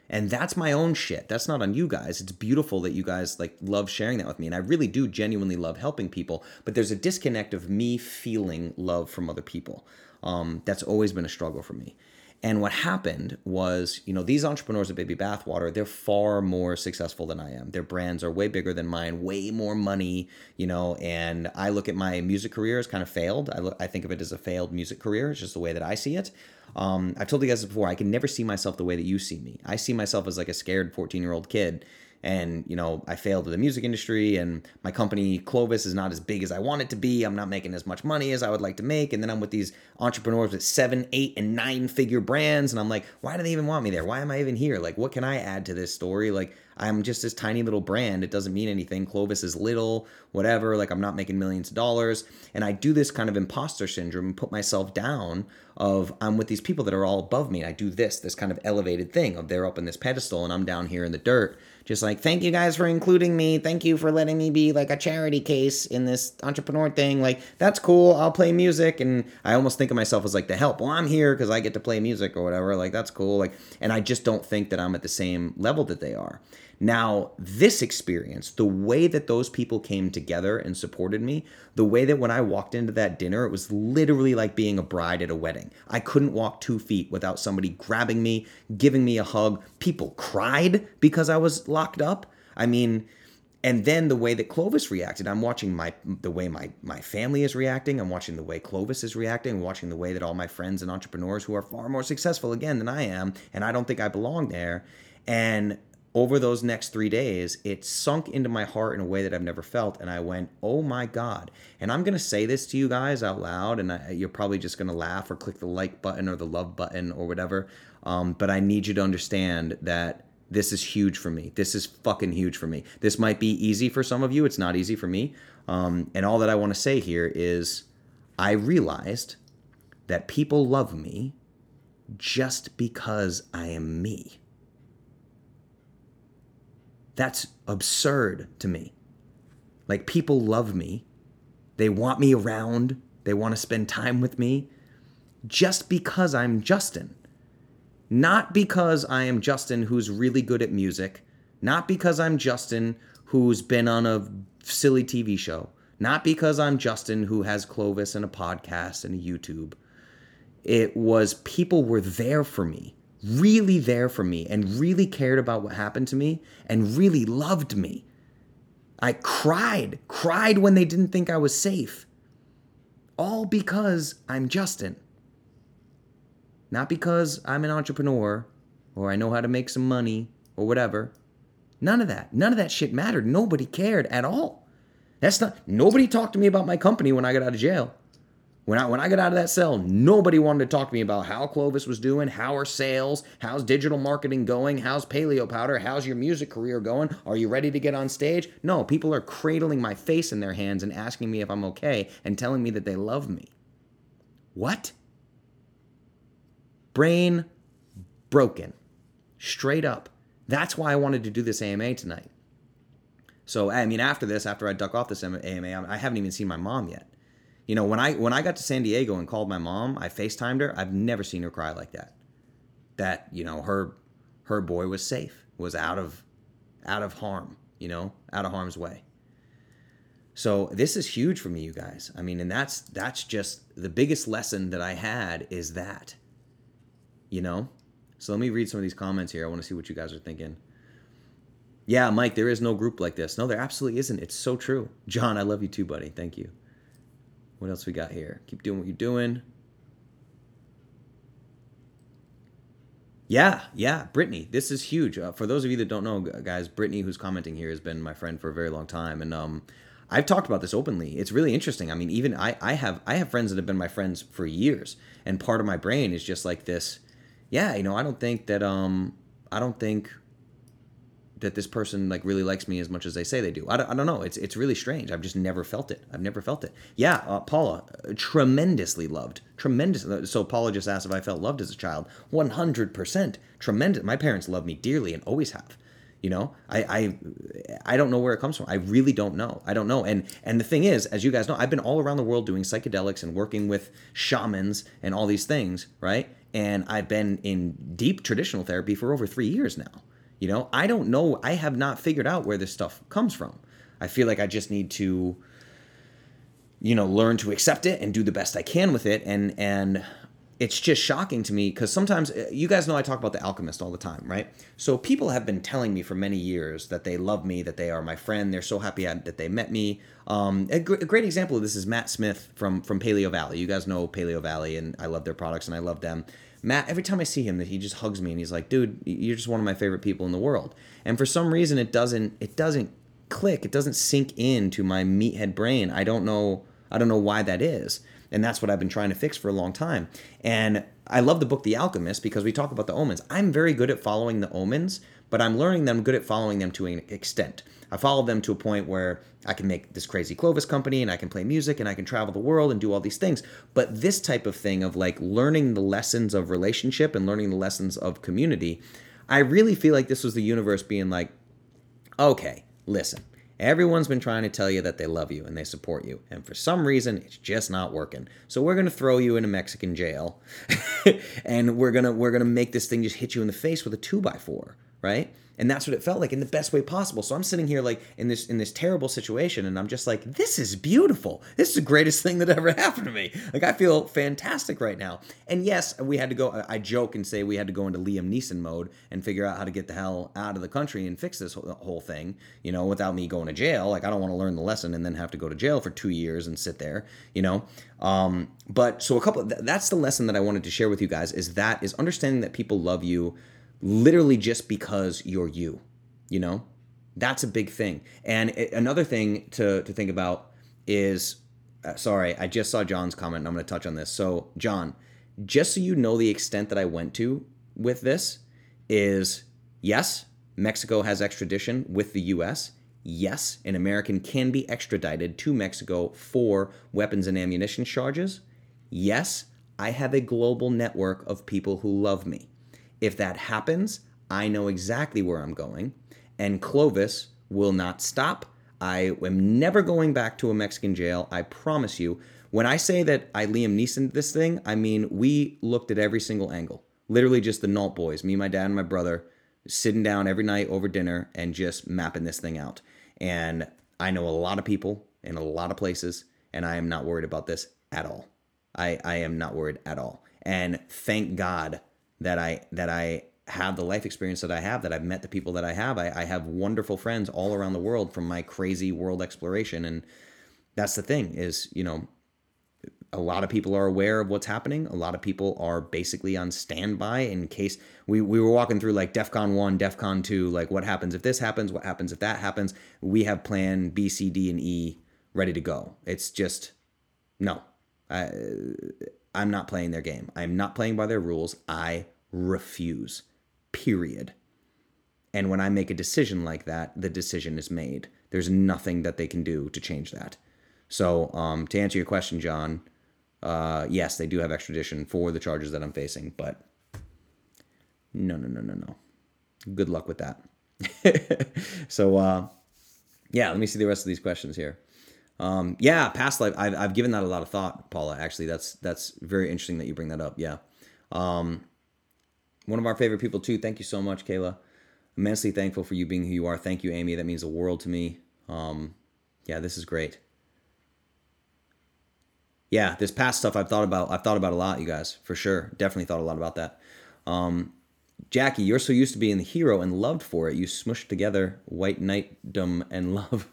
And that's my own shit. That's not on you guys. It's beautiful that you guys like love sharing that with me. And I really do genuinely love helping people, but there's a disconnect of me feeling love from other people. Um, that's always been a struggle for me. And what happened was, you know, these entrepreneurs at Baby Bathwater, they're far more successful than I am. Their brands are way bigger than mine, way more money, you know. And I look at my music career as kind of failed. I, look, I think of it as a failed music career. It's just the way that I see it. Um, I've told you guys this before. I can never see myself the way that you see me. I see myself as like a scared 14 year old kid and you know i failed in the music industry and my company clovis is not as big as i want it to be. I'm not making as much money as i would like to make. And then i'm with these entrepreneurs with seven eight and nine figure brands. And i'm like why do they even want me there? Why am i even here? Like what can i add to this story? Like i'm just this tiny little brand. It doesn't mean anything. Clovis is little whatever. Like i'm not making millions of dollars. And i do this kind of imposter syndrome and put myself down of i'm with these people that are all above me. And i do this this kind of elevated thing of they're up in this pedestal and i'm down here in the dirt just like thank you guys for including me. Thank you for letting me be like a charity case in this entrepreneur thing. Like that's cool. I'll play music. And i almost think of myself as like the help. Well i'm here because i get to play music or whatever. Like that's cool. Like and i just don't think that i'm at the same level that they are. Now, this experience, the way that those people came together and supported me, the way that when I walked into that dinner, it was literally like being a bride at a wedding. I couldn't walk two feet without somebody grabbing me, giving me a hug. People cried because I was locked up. I mean, and then the way that Clovis reacted, I'm watching my the way my my family is reacting. I'm watching the way Clovis is reacting. I'm watching the way that all my friends and entrepreneurs who are far more successful again than I am, and I don't think I belong there. And over those next three days, it sunk into my heart in a way that I've never felt. And I went, oh my God. And I'm going to say this to you guys out loud, and I, you're probably just going to laugh or click the like button or the love button or whatever. Um, but I need you to understand that this is huge for me. This is fucking huge for me. This might be easy for some of you, it's not easy for me. Um, and all that I want to say here is I realized that people love me just because I am me. That's absurd to me. Like, people love me, they want me around, they want to spend time with me just because I'm Justin. Not because I am Justin who's really good at music, not because I'm Justin who's been on a silly TV show, not because I'm Justin who has Clovis and a podcast and a YouTube. It was people were there for me really there for me and really cared about what happened to me and really loved me. I cried, cried when they didn't think I was safe. All because I'm Justin. Not because I'm an entrepreneur or I know how to make some money or whatever. None of that. None of that shit mattered. Nobody cared at all. That's not nobody talked to me about my company when I got out of jail. When I when I got out of that cell, nobody wanted to talk to me about how Clovis was doing, how are sales, how's digital marketing going, how's paleo powder, how's your music career going, are you ready to get on stage? No, people are cradling my face in their hands and asking me if I'm okay and telling me that they love me. What? Brain broken. Straight up. That's why I wanted to do this AMA tonight. So I mean, after this, after I duck off this AMA, I haven't even seen my mom yet. You know, when I when I got to San Diego and called my mom, I FaceTimed her. I've never seen her cry like that. That you know her her boy was safe, was out of out of harm. You know, out of harm's way. So this is huge for me, you guys. I mean, and that's that's just the biggest lesson that I had is that. You know, so let me read some of these comments here. I want to see what you guys are thinking. Yeah, Mike, there is no group like this. No, there absolutely isn't. It's so true. John, I love you too, buddy. Thank you. What else we got here? Keep doing what you're doing. Yeah, yeah, Brittany, this is huge. Uh, for those of you that don't know, guys, Brittany, who's commenting here, has been my friend for a very long time, and um, I've talked about this openly. It's really interesting. I mean, even I, I have, I have friends that have been my friends for years, and part of my brain is just like this. Yeah, you know, I don't think that, um, I don't think that this person like really likes me as much as they say they do. I don't, I don't know. It's it's really strange. I've just never felt it. I've never felt it. Yeah, uh, Paula, uh, tremendously loved. Tremendous. Uh, so Paula just asked if I felt loved as a child. One hundred percent. Tremendous. My parents love me dearly and always have. You know, I, I I don't know where it comes from. I really don't know. I don't know. And and the thing is, as you guys know, I've been all around the world doing psychedelics and working with shamans and all these things, right? And I've been in deep traditional therapy for over three years now. You know, I don't know. I have not figured out where this stuff comes from. I feel like I just need to, you know, learn to accept it and do the best I can with it. And and it's just shocking to me because sometimes uh, you guys know I talk about the alchemist all the time, right? So people have been telling me for many years that they love me, that they are my friend. They're so happy that they met me. Um, a, gr- a, great example of this is Matt Smith from from Paleo Valley. You guys know Paleo Valley, and I love their products and I love them. Matt, every time I see him, that he just hugs me and he's like, "Dude, you're just one of my favorite people in the world." And for some reason, it doesn't it doesn't click. It doesn't sink into my meathead brain. I don't know. I don't know why that is. And that's what I've been trying to fix for a long time. And I love the book The Alchemist because we talk about the omens. I'm very good at following the omens, but I'm learning them good at following them to an extent. I followed them to a point where I can make this crazy Clovis company and I can play music and I can travel the world and do all these things. But this type of thing of like learning the lessons of relationship and learning the lessons of community, I really feel like this was the universe being like, okay, listen, Everyone's been trying to tell you that they love you and they support you, and for some reason, it's just not working. So we're gonna throw you in a Mexican jail, and we're gonna we're gonna make this thing just hit you in the face with a two by four, right? And that's what it felt like in the best way possible. So i'm sitting here like in this in this terrible situation and i'm just like this is beautiful. This is the greatest thing that ever happened to me. Like i feel fantastic right now. And yes we had to go i joke and say we had to go into liam neeson mode and figure out how to get the hell out of the country and fix this whole thing you know without me going to jail. Like i don't want to learn the lesson and then have to go to jail for two years and sit there you know? Um, but so a couple that's the lesson that i wanted to share with you guys is that is understanding that people love you literally just because you're you, you know? That's a big thing. And it, another thing to, to think about is uh, sorry, I just saw John's comment and I'm going to touch on this. So, John, just so you know the extent that I went to with this is yes, Mexico has extradition with the US. Yes, an American can be extradited to Mexico for weapons and ammunition charges. Yes, I have a global network of people who love me. If that happens, I know exactly where I'm going, and Clovis will not stop. I am never going back to a Mexican jail. I promise you. When I say that I Liam Neeson this thing, I mean we looked at every single angle. Literally just the Nault boys, me, my dad, and my brother, sitting down every night over dinner and just mapping this thing out. And I know a lot of people in a lot of places, and I am not worried about this at all. I, I am not worried at all. And thank God that I that I have the life experience that I have, that I've met the people that I have. I, I have wonderful friends all around the world from my crazy world exploration. And that's the thing is, you know, a lot of people are aware of what's happening. A lot of people are basically on standby in case we, we were walking through like DEFCON 1, DEFCON 2, like what happens if this happens, what happens if that happens. We have plan B, C, D, and E ready to go. It's just, no. I, I'm not playing their game. I'm not playing by their rules. I refuse. Period. And when I make a decision like that, the decision is made. There's nothing that they can do to change that. So, um, to answer your question, John, uh, yes, they do have extradition for the charges that I'm facing, but no, no, no, no, no. Good luck with that. so, uh, yeah, let me see the rest of these questions here. Um, yeah, past life. I've, I've given that a lot of thought, Paula. Actually, that's that's very interesting that you bring that up. Yeah. Um, one of our favorite people too. Thank you so much, Kayla. Immensely thankful for you being who you are. Thank you, Amy. That means the world to me. Um, yeah, this is great. Yeah, this past stuff I've thought about. I've thought about a lot, you guys, for sure. Definitely thought a lot about that. Um, Jackie, you're so used to being the hero and loved for it, you smushed together white knightdom and love.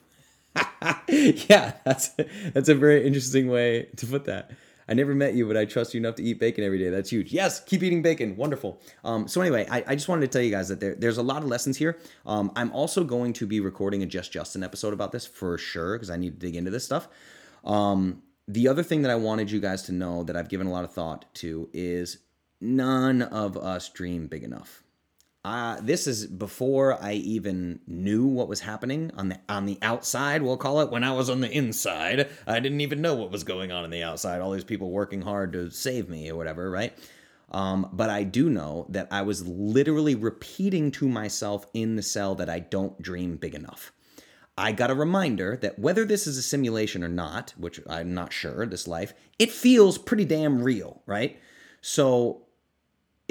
yeah, that's that's a very interesting way to put that. I never met you, but I trust you enough to eat bacon every day. That's huge. Yes, keep eating bacon. Wonderful. Um, so anyway, I, I, just wanted to tell you guys that there, there's a lot of lessons here. Um, I'm also going to be recording a Just Justin episode about this for sure because I need to dig into this stuff. Um, the other thing that I wanted you guys to know that I've given a lot of thought to is none of us dream big enough. Uh, this is before I even knew what was happening on the on the outside. We'll call it when I was on the inside. I didn't even know what was going on on the outside. All these people working hard to save me or whatever, right? Um, but I do know that I was literally repeating to myself in the cell that I don't dream big enough. I got a reminder that whether this is a simulation or not, which I'm not sure, this life, it feels pretty damn real, right? So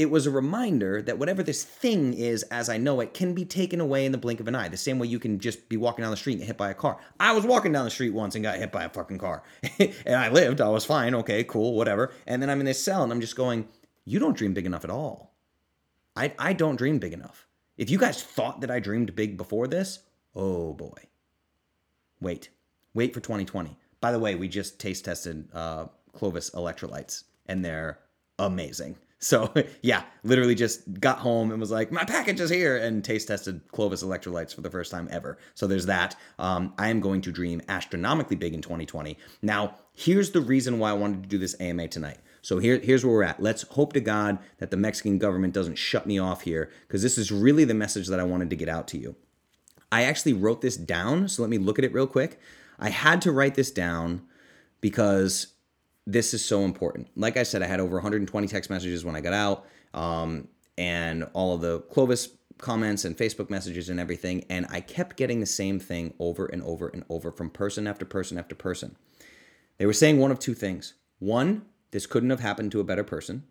it was a reminder that whatever this thing is, as I know it, can be taken away in the blink of an eye. The same way you can just be walking down the street and get hit by a car. I was walking down the street once and got hit by a fucking car. and I lived. I was fine. Okay, cool, whatever. And then I'm in this cell and I'm just going, you don't dream big enough at all. I, I don't dream big enough. If you guys thought that I dreamed big before this, oh boy. Wait. Wait for 2020. By the way, we just taste tested uh, Clovis electrolytes and they're amazing. So yeah, literally just got home and was like, my package is here, and taste tested Clovis electrolytes for the first time ever. So there's that. Um, I am going to dream astronomically big in 2020. Now, here's the reason why I wanted to do this AMA tonight. So here, here's where we're at. Let's hope to God that the Mexican government doesn't shut me off here, because this is really the message that I wanted to get out to you. I actually wrote this down, so let me look at it real quick. I had to write this down because this is so important. Like I said, I had over 120 text messages when I got out, um, and all of the Clovis comments and Facebook messages and everything. And I kept getting the same thing over and over and over from person after person after person. They were saying one of two things. One, this couldn't have happened to a better person.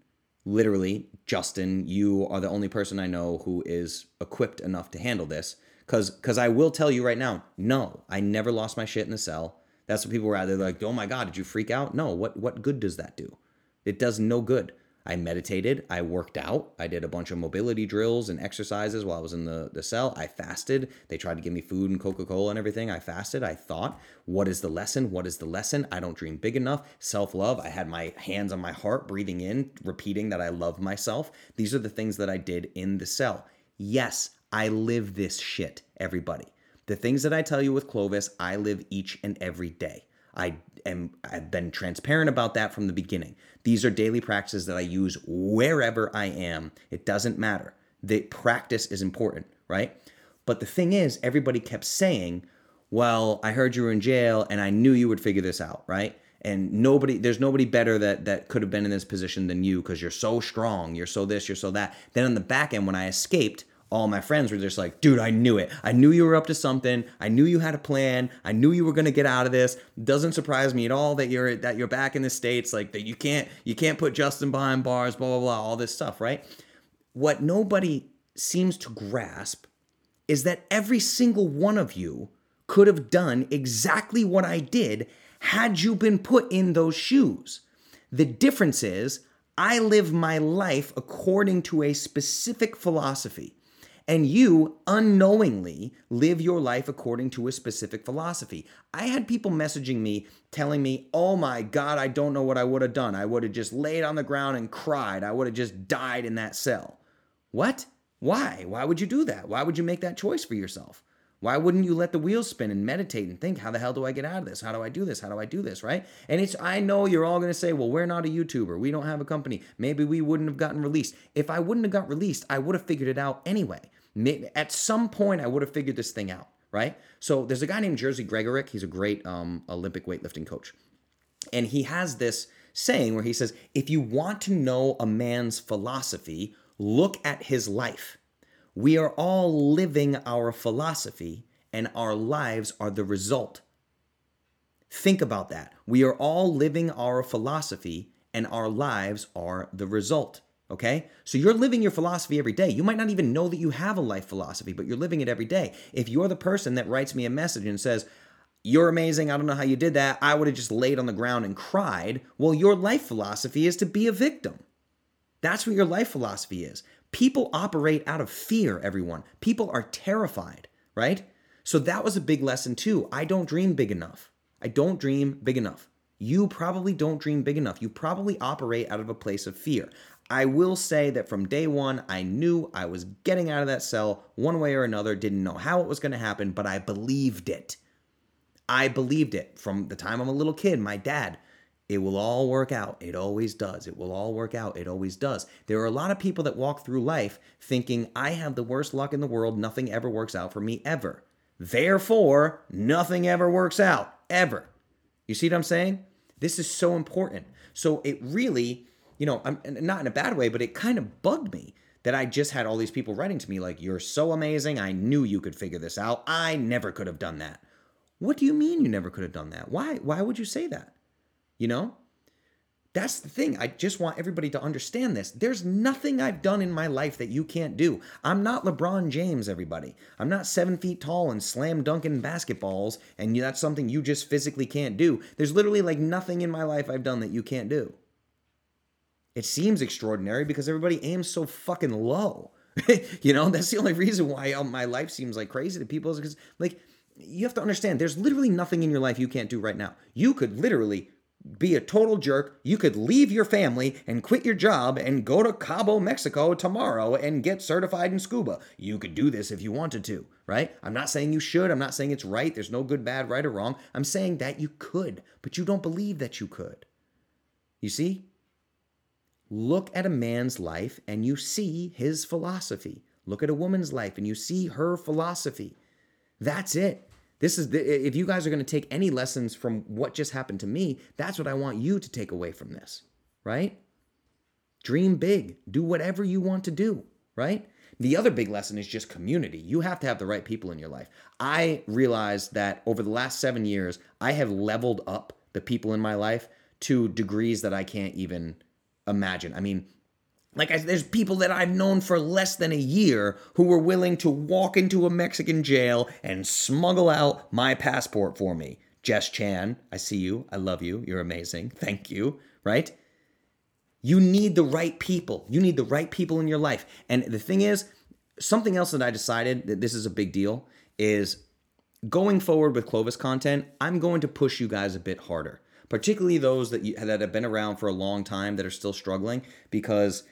Literally, Justin, you are the only person I know who is equipped enough to handle this. Because because I will tell you right now, no, I never lost my shit in the cell. That's what people were at. They're like, oh my God, did you freak out? No, what, what good does that do? It does no good. I meditated, I worked out, I did a bunch of mobility drills and exercises while I was in the, the cell. I fasted. They tried to give me food and Coca Cola and everything. I fasted. I thought, what is the lesson? What is the lesson? I don't dream big enough. Self love. I had my hands on my heart, breathing in, repeating that I love myself. These are the things that I did in the cell. Yes, I live this shit, everybody. The things that I tell you with Clovis, I live each and every day. I am I've been transparent about that from the beginning. These are daily practices that I use wherever I am. It doesn't matter. The practice is important, right? But the thing is, everybody kept saying, "Well, I heard you were in jail and I knew you would figure this out," right? And nobody there's nobody better that that could have been in this position than you because you're so strong, you're so this, you're so that. Then on the back end when I escaped, all my friends were just like, dude, I knew it. I knew you were up to something. I knew you had a plan. I knew you were gonna get out of this. Doesn't surprise me at all that you're that you're back in the states. Like that you can't you can't put Justin behind bars. Blah blah blah. All this stuff, right? What nobody seems to grasp is that every single one of you could have done exactly what I did had you been put in those shoes. The difference is I live my life according to a specific philosophy and you unknowingly live your life according to a specific philosophy. I had people messaging me telling me, oh my God, I don't know what I would have done. I would have just laid on the ground and cried. I would have just died in that cell. What? Why? Why would you do that? Why would you make that choice for yourself? Why wouldn't you let the wheels spin and meditate and think, how the hell do I get out of this? How do I do this? How do I do this? Right? And it's, I know you're all going to say, well, we're not a YouTuber. We don't have a company. Maybe we wouldn't have gotten released. If I wouldn't have got released, I would have figured it out anyway. At some point, I would have figured this thing out, right? So there's a guy named Jerzy Gregorek. He's a great um, Olympic weightlifting coach. And he has this saying where he says, if you want to know a man's philosophy, look at his life. We are all living our philosophy, and our lives are the result. Think about that. We are all living our philosophy, and our lives are the result. Okay? So you're living your philosophy every day. You might not even know that you have a life philosophy, but you're living it every day. If you're the person that writes me a message and says, You're amazing, I don't know how you did that, I would have just laid on the ground and cried, well, your life philosophy is to be a victim. That's what your life philosophy is. People operate out of fear, everyone. People are terrified, right? So that was a big lesson too. I don't dream big enough. I don't dream big enough. You probably don't dream big enough. You probably operate out of a place of fear. I will say that from day one, I knew I was getting out of that cell one way or another, didn't know how it was going to happen, but I believed it. I believed it from the time I'm a little kid. My dad, it will all work out. It always does. It will all work out. It always does. There are a lot of people that walk through life thinking, I have the worst luck in the world. Nothing ever works out for me ever. Therefore, nothing ever works out, ever. You see what I'm saying? This is so important. So it really you know, I'm not in a bad way, but it kind of bugged me that I just had all these people writing to me like, "You're so amazing. I knew you could figure this out. I never could have done that." What do you mean you never could have done that? Why why would you say that? You know? That's the thing. I just want everybody to understand this. There's nothing I've done in my life that you can't do. I'm not LeBron James, everybody. I'm not seven feet tall and slam dunking basketballs, and that's something you just physically can't do. There's literally like nothing in my life I've done that you can't do. It seems extraordinary because everybody aims so fucking low. you know, that's the only reason why my life seems like crazy to people is because, like, you have to understand there's literally nothing in your life you can't do right now. You could literally be a total jerk. You could leave your family and quit your job and go to Cabo, Mexico tomorrow and get certified in scuba. You could do this if you wanted to, right? I'm not saying you should. I'm not saying it's right. There's no good, bad, right, or wrong. I'm saying that you could, but you don't believe that you could. You see? Look at a man's life and you see his philosophy. Look at a woman's life and you see her philosophy. That's it. This is the, if you guys are going to take any lessons from what just happened to me, that's what I want you to take away from this, right? Dream big, do whatever you want to do, right? The other big lesson is just community. You have to have the right people in your life. I realized that over the last seven years, I have leveled up the people in my life to degrees that I can't even imagine. I mean, like I, there's people that I've known for less than a year who were willing to walk into a Mexican jail and smuggle out my passport for me. Jess Chan, I see you. I love you. You're amazing. Thank you. Right? You need the right people. You need the right people in your life. And the thing is, something else that I decided that this is a big deal is going forward with Clovis content, I'm going to push you guys a bit harder particularly those that you, that have been around for a long time that are still struggling because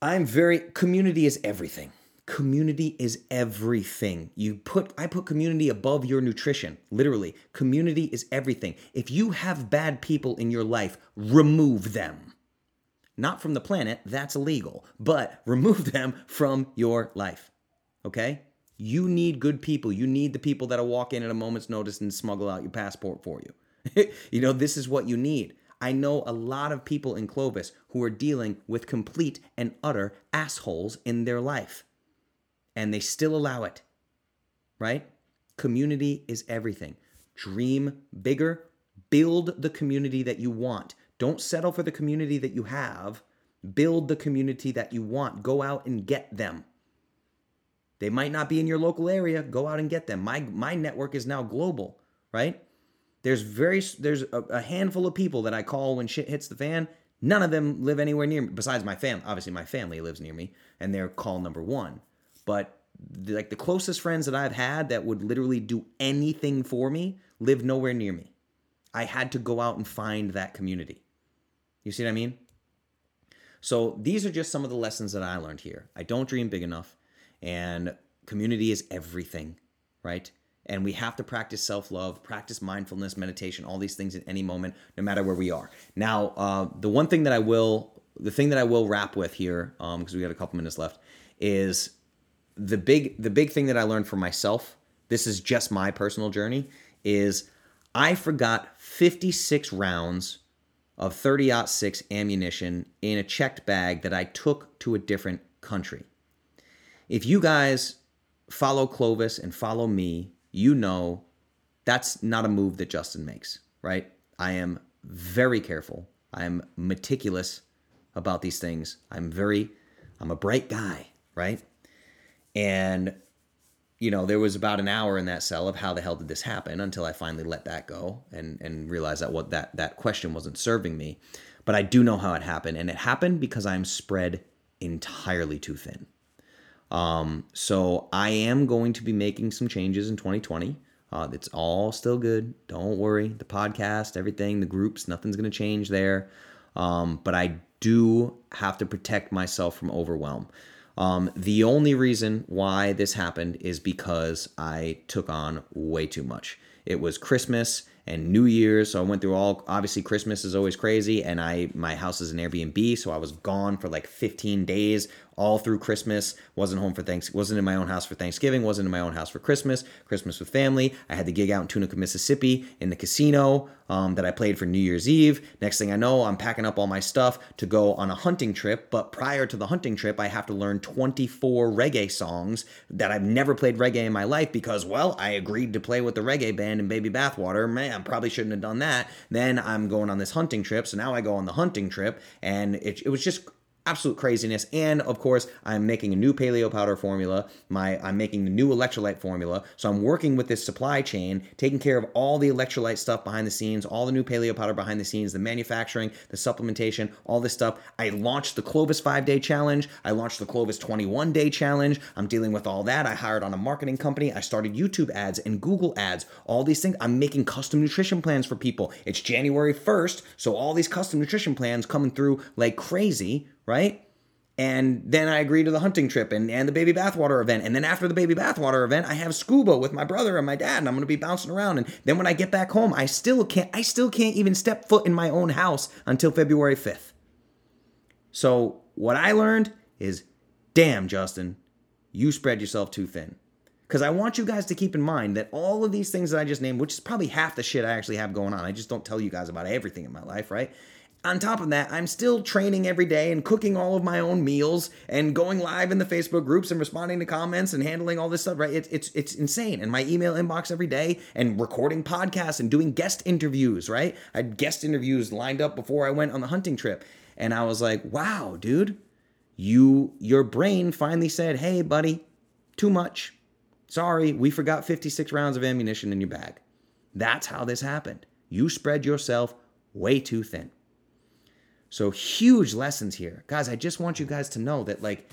I'm very community is everything. Community is everything. You put I put community above your nutrition. Literally, community is everything. If you have bad people in your life, remove them. Not from the planet, that's illegal, but remove them from your life. Okay? You need good people. You need the people that'll walk in at a moment's notice and smuggle out your passport for you. you know, this is what you need. I know a lot of people in Clovis who are dealing with complete and utter assholes in their life, and they still allow it. Right? Community is everything. Dream bigger, build the community that you want. Don't settle for the community that you have. Build the community that you want. Go out and get them. They might not be in your local area. Go out and get them. My my network is now global, right? There's very there's a, a, handful of people that I call when shit hits the fan. None of them live anywhere near me. Besides my family, obviously my family lives near me, and they're call number one. But the, like the closest friends that I've had that would literally do anything for me live nowhere near me. I had to go out and find that community. You see what I mean? So these are just some of the lessons that I learned here. I don't dream big enough, and community is everything, right? And we have to practice self love, practice mindfulness, meditation, all these things at any moment, no matter where we are. Now, uh, the one thing that I will, the thing that I will wrap with here, because um, we got a couple minutes left, is the big, the big thing that I learned for myself. This is just my personal journey. Is I forgot 56 rounds of 30 6 ammunition in a checked bag that I took to a different country. If you guys follow Clovis and follow me you know that's not a move that Justin makes, right? I am very careful. I am meticulous about these things. I'm very, I'm a bright guy, right? And, you know, there was about an hour in that cell of how the hell did this happen until I finally let that go and, and realized that what that, that question wasn't serving me. But I do know how it happened. And it happened because I'm spread entirely too thin. Um, so I am going to be making some changes in 2020. Uh, it's all still good. Don't worry. The podcast, everything, the groups, nothing's going to change there. Um, but I do have to protect myself from overwhelm. Um, the only reason why this happened is because I took on way too much. It was Christmas and New Year's. So I went through all obviously Christmas is always crazy and I my house is an Airbnb, so I was gone for like 15 days all through Christmas. Wasn't home for thanks wasn't in my own house for Thanksgiving, wasn't in my own house for Christmas, Christmas with family. I had the gig out in Tunica, Mississippi in the casino um, that I played for New Year's Eve. Next thing I know, I'm packing up all my stuff to go on a hunting trip, but prior to the hunting trip, I have to learn 24 reggae songs that I've never played reggae in my life because well, I agreed to play with the reggae band in Baby Bathwater. Man, probably shouldn't have done that. Then I'm going on this hunting trip, so now I go on the hunting trip and it, it was just absolute craziness. And of course, I'm making a new paleo powder formula. My I'm making the new electrolyte formula. So I'm working with this supply chain, taking care of all the electrolyte stuff behind the scenes, all the new paleo powder behind the scenes, the manufacturing, the supplementation, all this stuff. I launched the Clovis 5-day challenge. I launched the Clovis 21-day challenge. I'm dealing with all that. I hired on a marketing company. I started YouTube ads and Google ads. All these things. I'm making custom nutrition plans for people. It's January 1st, so all these custom nutrition plans coming through like crazy, right? And then I agree to the hunting trip and, and the baby bathwater event. And then after the baby bathwater event, I have scuba with my brother and my dad, and I'm gonna be bouncing around. And then when I get back home, I still can't I still can't even step foot in my own house until February 5th. So what I learned is damn, Justin, you spread yourself too thin. Because I want you guys to keep in mind that all of these things that I just named, which is probably half the shit I actually have going on, I just don't tell you guys about everything in my life, right? On top of that, I'm still training every day and cooking all of my own meals and going live in the Facebook groups and responding to comments and handling all this stuff, right? It's it's it's insane. And my email inbox every day and recording podcasts and doing guest interviews, right? I had guest interviews lined up before I went on the hunting trip. And I was like, wow, dude, you your brain finally said, hey, buddy, too much. Sorry, we forgot 56 rounds of ammunition in your bag. That's how this happened. You spread yourself way too thin. So huge lessons here. Guys, I just want you guys to know that like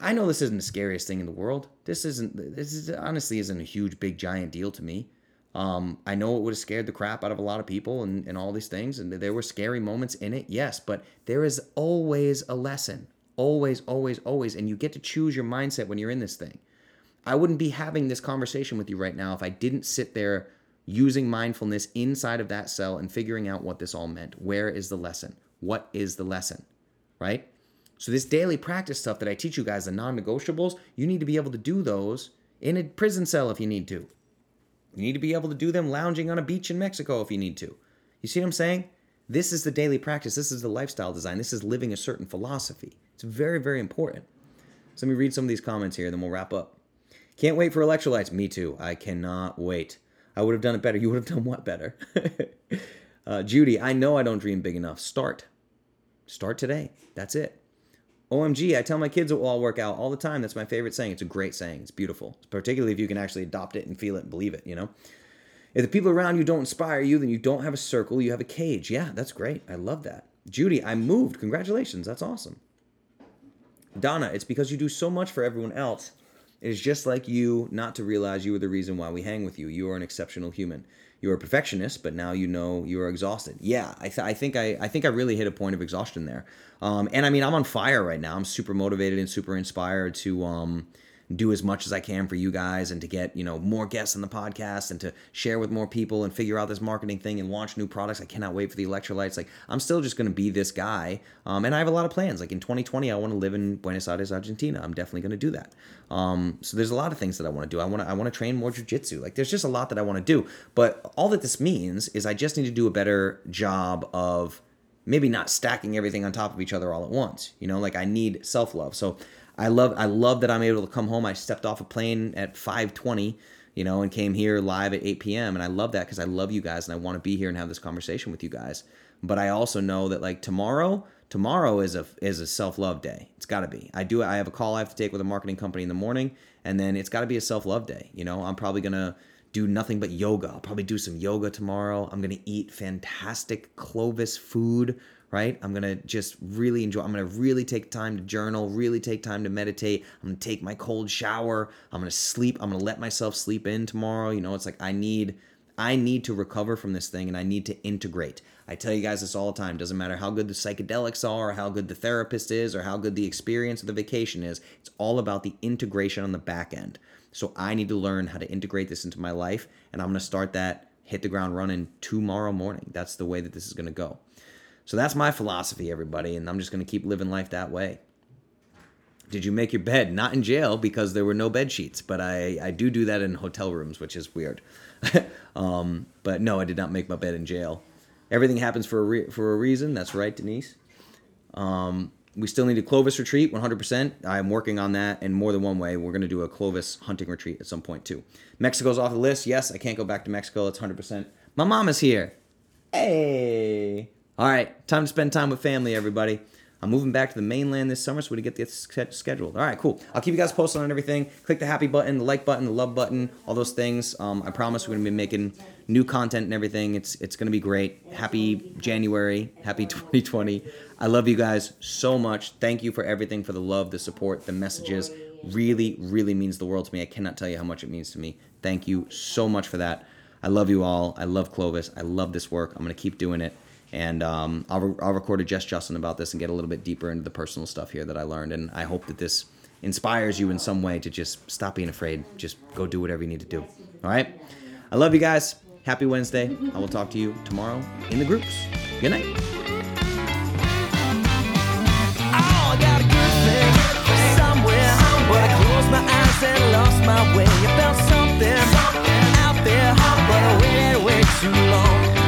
I know this isn't the scariest thing in the world. This isn't this is honestly isn't a huge big giant deal to me. Um, I know it would have scared the crap out of a lot of people and, and all these things, and there were scary moments in it, yes, but there is always a lesson. Always, always, always. And you get to choose your mindset when you're in this thing. I wouldn't be having this conversation with you right now if I didn't sit there using mindfulness inside of that cell and figuring out what this all meant. Where is the lesson? What is the lesson? Right? So, this daily practice stuff that I teach you guys, the non negotiables, you need to be able to do those in a prison cell if you need to. You need to be able to do them lounging on a beach in Mexico if you need to. You see what I'm saying? This is the daily practice. This is the lifestyle design. This is living a certain philosophy. It's very, very important. So let me read some of these comments here, then we'll wrap up. Can't wait for electrolytes. Me too. I cannot wait. I would have done it better. You would have done what better? uh, Judy, I know I don't dream big enough. Start. Start today. That's it. OMG, I tell my kids it will all work out all the time. That's my favorite saying. It's a great saying. It's beautiful, particularly if you can actually adopt it and feel it and believe it, you know? If the people around you don't inspire you, then you don't have a circle, you have a cage. Yeah, that's great. I love that. Judy, I moved. Congratulations. That's awesome. Donna, it's because you do so much for everyone else. It is just like you not to realize you are the reason why we hang with you. You are an exceptional human you're a perfectionist, but now you know you are exhausted. Yeah, I, th- I think I, I think I really hit a point of exhaustion there. Um, and I mean, I'm on fire right now. I'm super motivated and super inspired to um, do as much as I can for you guys and to get, you know, more guests on the podcast and to share with more people and figure out this marketing thing and launch new products. I cannot wait for the electrolytes. Like, I'm still just going to be this guy. Um, and I have a lot of plans. Like in 2020, I want to live in Buenos Aires, Argentina. I'm definitely going to do that. Um, so there's a lot of things that I want to do. I want to, I want to train more jujitsu. Like there's just a lot that I want to do. But all that this means is I just need to do a better job of maybe not stacking everything on top of each other all at once. You know, like I need self love. So I love I love that I'm able to come home. I stepped off a plane at 5:20 you know, and came here live at 8 p.m. And I love that because I love you guys and I want to be here and have this conversation with you guys. But I also know that like tomorrow, tomorrow is a is a self love day. It's got to be. I do. I have a call I have to take with a marketing company in the morning, and then it's got to be a self love day. You know, I'm probably gonna do nothing but yoga. I'll probably do some yoga tomorrow. I'm gonna eat fantastic Clovis food. Right? I'm gonna just really enjoy. I'm gonna really take time to journal. Really take time to meditate. I'm gonna take my cold shower. I'm gonna sleep. I'm gonna let myself sleep in tomorrow. You know, it's like I need. I need to recover from this thing and I need to integrate. I tell you guys this all the time. Doesn't matter how good the psychedelics are, or how good the therapist is, or how good the experience of the vacation is. It's all about the integration on the back end. So I need to learn how to integrate this into my life, and I'm going to start that hit the ground running tomorrow morning. That's the way that this is going to go. So that's my philosophy, everybody, and I'm just going to keep living life that way. Did you make your bed? Not in jail because there were no bed sheets, but I, I do do that in hotel rooms, which is weird. um, but no, I did not make my bed in jail. Everything happens for a re- for a reason. That's right, Denise. Um, we still need a Clovis retreat, 100%. I'm working on that in more than one way. We're going to do a Clovis hunting retreat at some point too. Mexico's off the list. Yes, I can't go back to Mexico. It's 100%. My mom is here. Hey. All right, time to spend time with family, everybody. I'm moving back to the mainland this summer, so we to get this scheduled. All right, cool. I'll keep you guys posted on everything. Click the happy button, the like button, the love button, all those things. Um, I promise we're gonna be making new content and everything. It's it's gonna be great. Happy January, happy 2020. I love you guys so much. Thank you for everything, for the love, the support, the messages. Really, really means the world to me. I cannot tell you how much it means to me. Thank you so much for that. I love you all. I love Clovis. I love this work. I'm gonna keep doing it and um, I'll, re- I'll record a Just Justin about this and get a little bit deeper into the personal stuff here that I learned. And I hope that this inspires you in some way to just stop being afraid. Just go do whatever you need to do. All right? I love you guys. Happy Wednesday. I will talk to you tomorrow in the groups. Good night. Oh, my way. Something, something, out there, but I waited way too long.